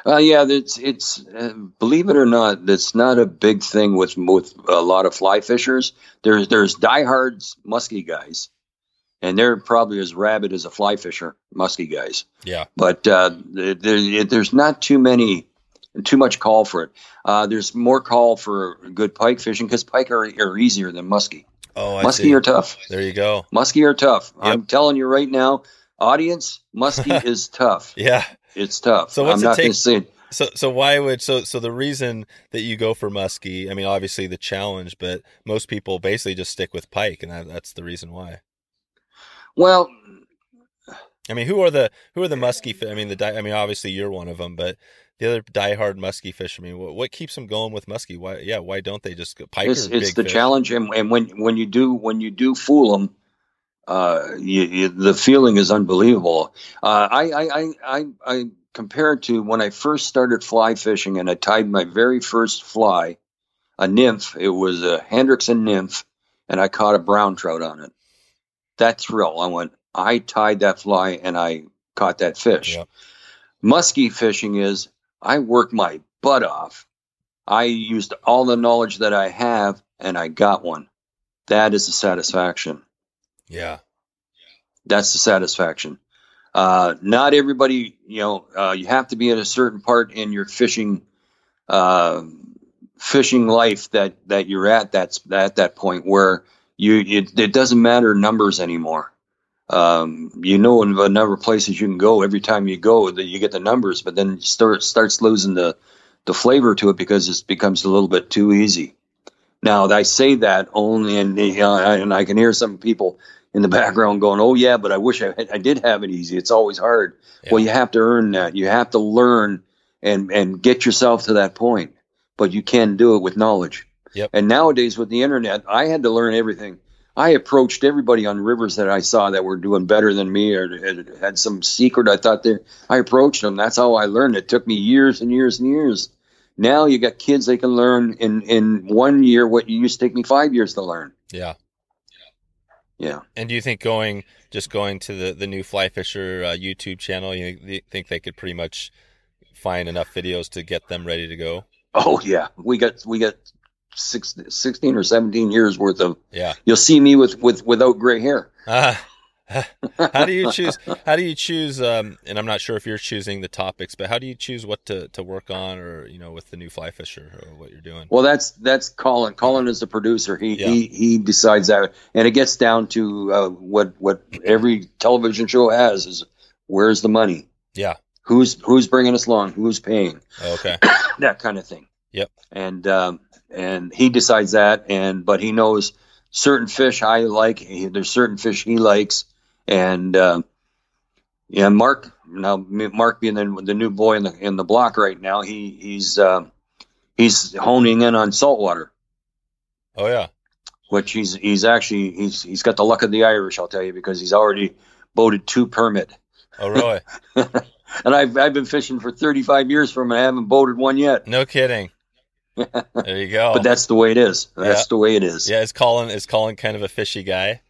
Uh, yeah, it's, it's uh, believe it or not, that's not a big thing with, with a lot of fly fishers. There's, there's diehards muskie guys, and they're probably as rabid as a fly fisher, muskie guys. Yeah. but uh, there, there's not too many, too much call for it. Uh, there's more call for good pike fishing because pike are, are easier than muskie. Oh, I muskie see. are tough. There you go. Muskie are tough. Yep. I'm telling you right now, audience, muskie is tough. Yeah. It's tough. So what's I'm it not going take- to say. So so why would so so the reason that you go for muskie? I mean, obviously the challenge, but most people basically just stick with pike, and that, that's the reason why. Well, I mean, who are the who are the muskie? fi- I mean, the di- I mean, obviously you're one of them, but the other diehard muskie fishermen. What, what keeps them going with muskie? Why? Yeah, why don't they just go pike? It's, it's the fish? challenge, and, and when when you do when you do fool them, uh, you, you, the feeling is unbelievable. Uh, I, I, I, I, compare it to when I first started fly fishing and I tied my very first fly, a nymph. It was a Hendrickson nymph, and I caught a brown trout on it. That thrill! I went. I tied that fly and I caught that fish. Yep. Muskie fishing is I work my butt off. I used all the knowledge that I have and I got one. That is the satisfaction. Yeah. That's the satisfaction. Uh, not everybody, you know, uh, you have to be at a certain part in your fishing, uh, fishing life that, that you're at that's at that point where you, it, it doesn't matter numbers anymore. Um, you know, in the number of places you can go every time you go that you get the numbers, but then it start, starts losing the, the flavor to it because it becomes a little bit too easy. Now, I say that only, and, and I can hear some people in the background going, "Oh yeah, but I wish I, I did have it easy. It's always hard." Yeah. Well, you have to earn that. You have to learn and and get yourself to that point. But you can do it with knowledge. Yep. And nowadays with the internet, I had to learn everything. I approached everybody on rivers that I saw that were doing better than me or had, had some secret. I thought they, I approached them. That's how I learned. It took me years and years and years. Now you got kids they can learn in in one year what you used to take me five years to learn. Yeah. Yeah. And do you think going just going to the the new Fly Fisher uh, YouTube channel, you think they could pretty much find enough videos to get them ready to go? Oh yeah, we got we got six, 16 or seventeen years worth of. Yeah. You'll see me with with without gray hair. Uh, how do you choose? How do you choose? Um, and I'm not sure if you're choosing the topics, but how do you choose what to, to work on, or you know, with the new fly fisher, or what you're doing? Well, that's that's Colin. Colin is the producer. He yeah. he he decides that, and it gets down to uh, what what every television show has is where's the money? Yeah. Who's who's bringing us along? Who's paying? Okay. that kind of thing. Yep. And um, and he decides that, and but he knows certain fish I like. There's certain fish he likes and uh, yeah, Mark now Mark being the, the new boy in the in the block right now, he he's uh, he's honing in on saltwater. Oh yeah, which he's he's actually he's he's got the luck of the Irish, I'll tell you, because he's already boated two permit. Oh really? and I've I've been fishing for 35 years from him. I haven't boated one yet. No kidding. There you go. But that's the way it is. That's yeah. the way it is. Yeah, is Colin is Colin kind of a fishy guy?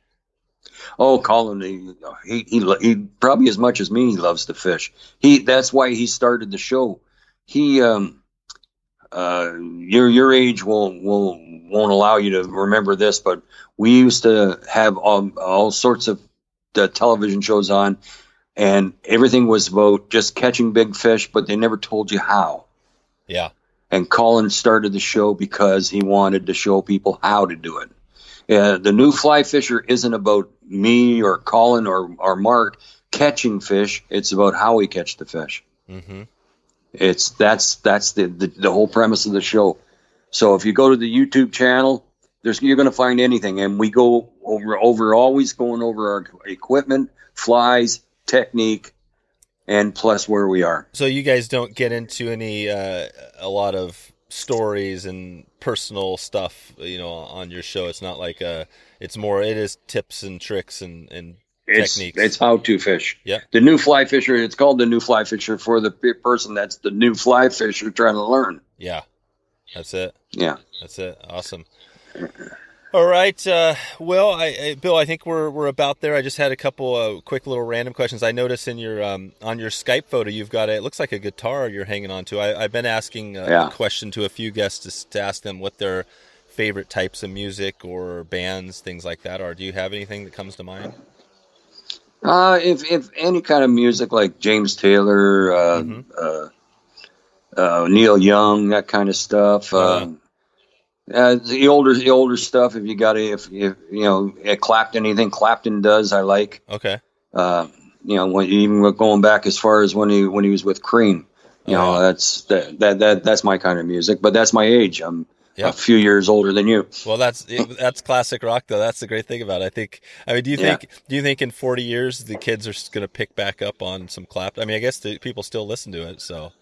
Oh, Colin, he, he, he, he probably as much as me, he loves to fish. He, that's why he started the show. He, um, uh, your, your age will, will, won't allow you to remember this, but we used to have all, all sorts of the television shows on and everything was about just catching big fish, but they never told you how. Yeah. And Colin started the show because he wanted to show people how to do it. Uh, the new fly fisher isn't about me or Colin or, or Mark catching fish. It's about how we catch the fish. Mm-hmm. It's that's that's the, the, the whole premise of the show. So if you go to the YouTube channel, there's you're going to find anything, and we go over over always going over our equipment, flies, technique, and plus where we are. So you guys don't get into any uh, a lot of stories and personal stuff, you know, on your show. It's not like a, it's more, it is tips and tricks and, and it's, techniques. It's how to fish. Yeah. The new fly fisher, it's called the new fly fisher for the person that's the new fly fisher trying to learn. Yeah. That's it. Yeah. That's it. Awesome. All right. Uh, well, I, I, Bill, I think we're we're about there. I just had a couple uh, quick little random questions. I noticed in your um, on your Skype photo, you've got a, it looks like a guitar you're hanging on to. I, have been asking a, yeah. a, question to a few guests to, to, ask them what their favorite types of music or bands, things like that, are. Do you have anything that comes to mind? Uh, if if any kind of music like James Taylor, uh, mm-hmm. uh, uh Neil Young, that kind of stuff. Uh-huh. Um, uh, the older the older stuff. If you got to, if, if you know, Clapton, anything Clapton does, I like. Okay. Uh, you know, when even going back as far as when he when he was with Cream, you oh, know, yeah. that's that, that that that's my kind of music. But that's my age. I'm a few years older than you. Well, that's that's classic rock, though. That's the great thing about it. I think. I mean, do you yeah. think do you think in 40 years the kids are going to pick back up on some Clapton? I mean, I guess the people still listen to it, so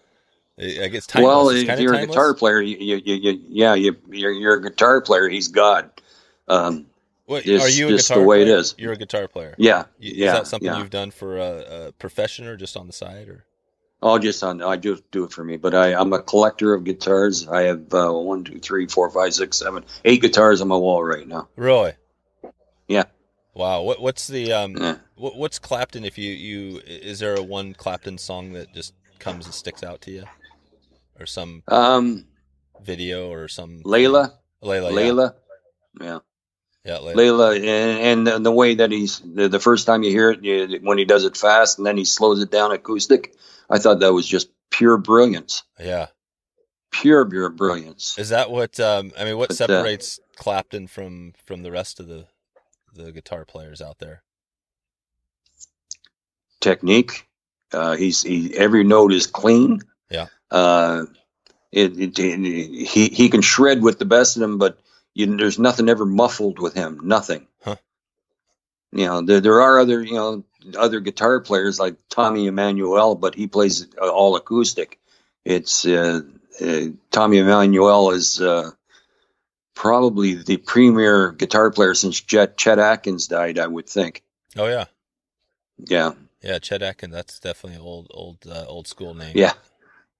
I guess timeless. well, if you're a guitar player, you, you, you, you yeah, you, you're, you're a guitar player. He's God. Um, What, are you a just the way it player? is. You're a guitar player. yeah, Is yeah, that something yeah. you've done for a, a profession or just on the side? Or I'll just on. I just do it for me. But I, I'm a collector of guitars. I have uh, one, two, three, four, five, six, seven, eight guitars on my wall right now. really? Yeah. Wow. What what's the um Yeah. what, what's Clapton? If you you is there a one Clapton song that just comes and sticks out to you, or some Um, video or some Layla, Layla, Layla, yeah. yeah, yeah Layla. Layla, and, and the, way that he's the, the first time you hear it, you, when he does it fast and then he slows it down acoustic, I thought that was just pure brilliance, yeah. pure pure brilliance. Is that what um I mean? What But, uh, separates Clapton from from the rest of the the guitar players out there? Technique, uh, he's he, every note is clean. Yeah. Uh, it, it, it- he he can shred with the best of them, but you, there's nothing ever muffled with him. Nothing. Huh. You know, there, there are other you know other guitar players like Tommy Emmanuel, but he plays all acoustic. It's uh, uh, Tommy Emmanuel is uh, probably the premier guitar player since Chet, Chet Atkins died. I would think. Oh yeah, Yeah, yeah. Chet Atkins. That's definitely an old old uh, old school name. yeah,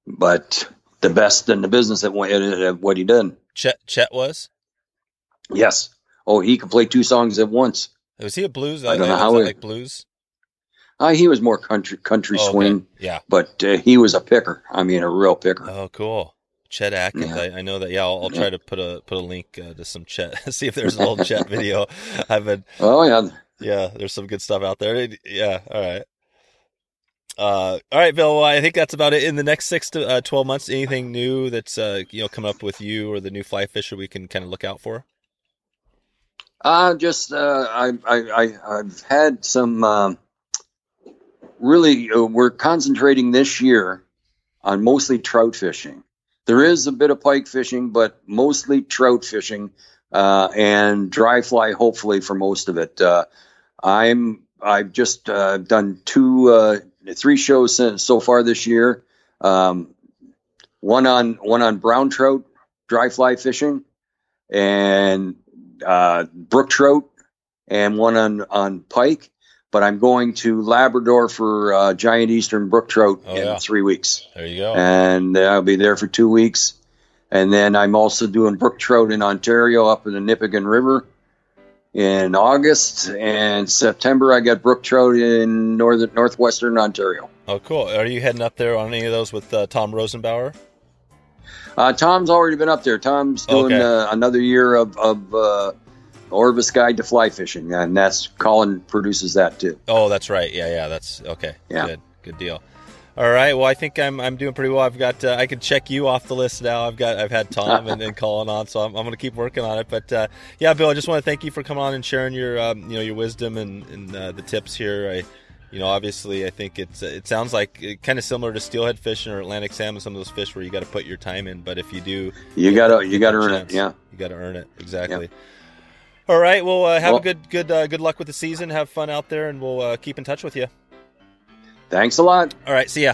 but the best in the business at what, he did. Chet Chet was. Yes. Oh, he could play two songs at once. Was he a blues? I don't know how it- like blues. Uh, he was more country country Oh, okay. swing, Yeah. but uh, he was a picker. I mean, a real picker. Oh, cool. Chet Atkins. Yeah. I, I know that. Yeah, I'll, I'll try to put a put a link uh, to some Chet. See if there's an old Chet video. I've been. Oh yeah, Yeah, there's some good stuff out there. Yeah. All right. Uh, all right, Bill. Well, I think that's about it. In the next six to uh, twelve months, anything new that's uh, you know coming up with you or the new fly fisher we can kind of look out for? Uh, just uh, I, I, I, I've had some um, really. Uh, we're concentrating this year on mostly trout fishing. There is a bit of pike fishing, but mostly trout fishing uh, and dry fly. Hopefully, for most of it. Uh, I'm I've just uh, done two, uh, three shows since, so far this year. Um, one on one on brown trout dry fly fishing, and uh, brook trout, and one on on pike. But I'm going to Labrador for uh, giant eastern brook trout Oh, in yeah. three weeks, There you go. and I'll be there for two weeks. And then I'm also doing brook trout in Ontario up in the Nipigon River in August and September. I got brook trout in northern northwestern Ontario. Oh, cool. Are you heading up there on any of those with uh, Tom Rosenbauer? Uh, Tom's already been up there. Tom's doing Okay. uh, another year of, of uh, Orvis Guide to Fly Fishing, and that's Colin produces that too. Oh, that's right. Yeah, yeah. That's okay. Yeah. Good. Good deal. All right. Well, I think I'm I'm doing pretty well. I've got uh, I can check you off the list now. I've got I've had Tom and then Colin on, so I'm, I'm going to keep working on it. But uh, yeah, Bill, I just want to thank you for coming on and sharing your um, you know your wisdom and, and uh, the tips here. I you know obviously I think it's it sounds like kind of similar to steelhead fishing or Atlantic salmon, some of those fish where you got to put your time in. But if you do, You gotta you gotta earn that it. Yeah. you got to earn it exactly. All right. Well, uh, have Well- a good good uh, good luck with the season. Have fun out there, and we'll uh, keep in touch with you. Thanks a lot. All right. See ya.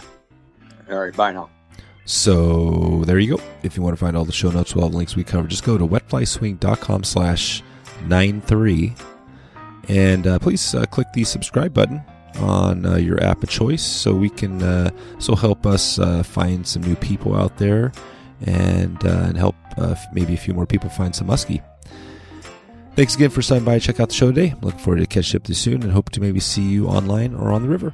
All right. Bye now. So there you go. If you want to find all the show notes with all the links we covered, just go to wetflyswing.com slash 93. And uh, please uh, click the subscribe button on uh, your app of choice so we can uh, so help us uh, find some new people out there and uh, and help uh, maybe a few more people find some muskie. Thanks again for stopping by and check out the show today. Look forward to catching up with you soon and hope to maybe see you online or on the river.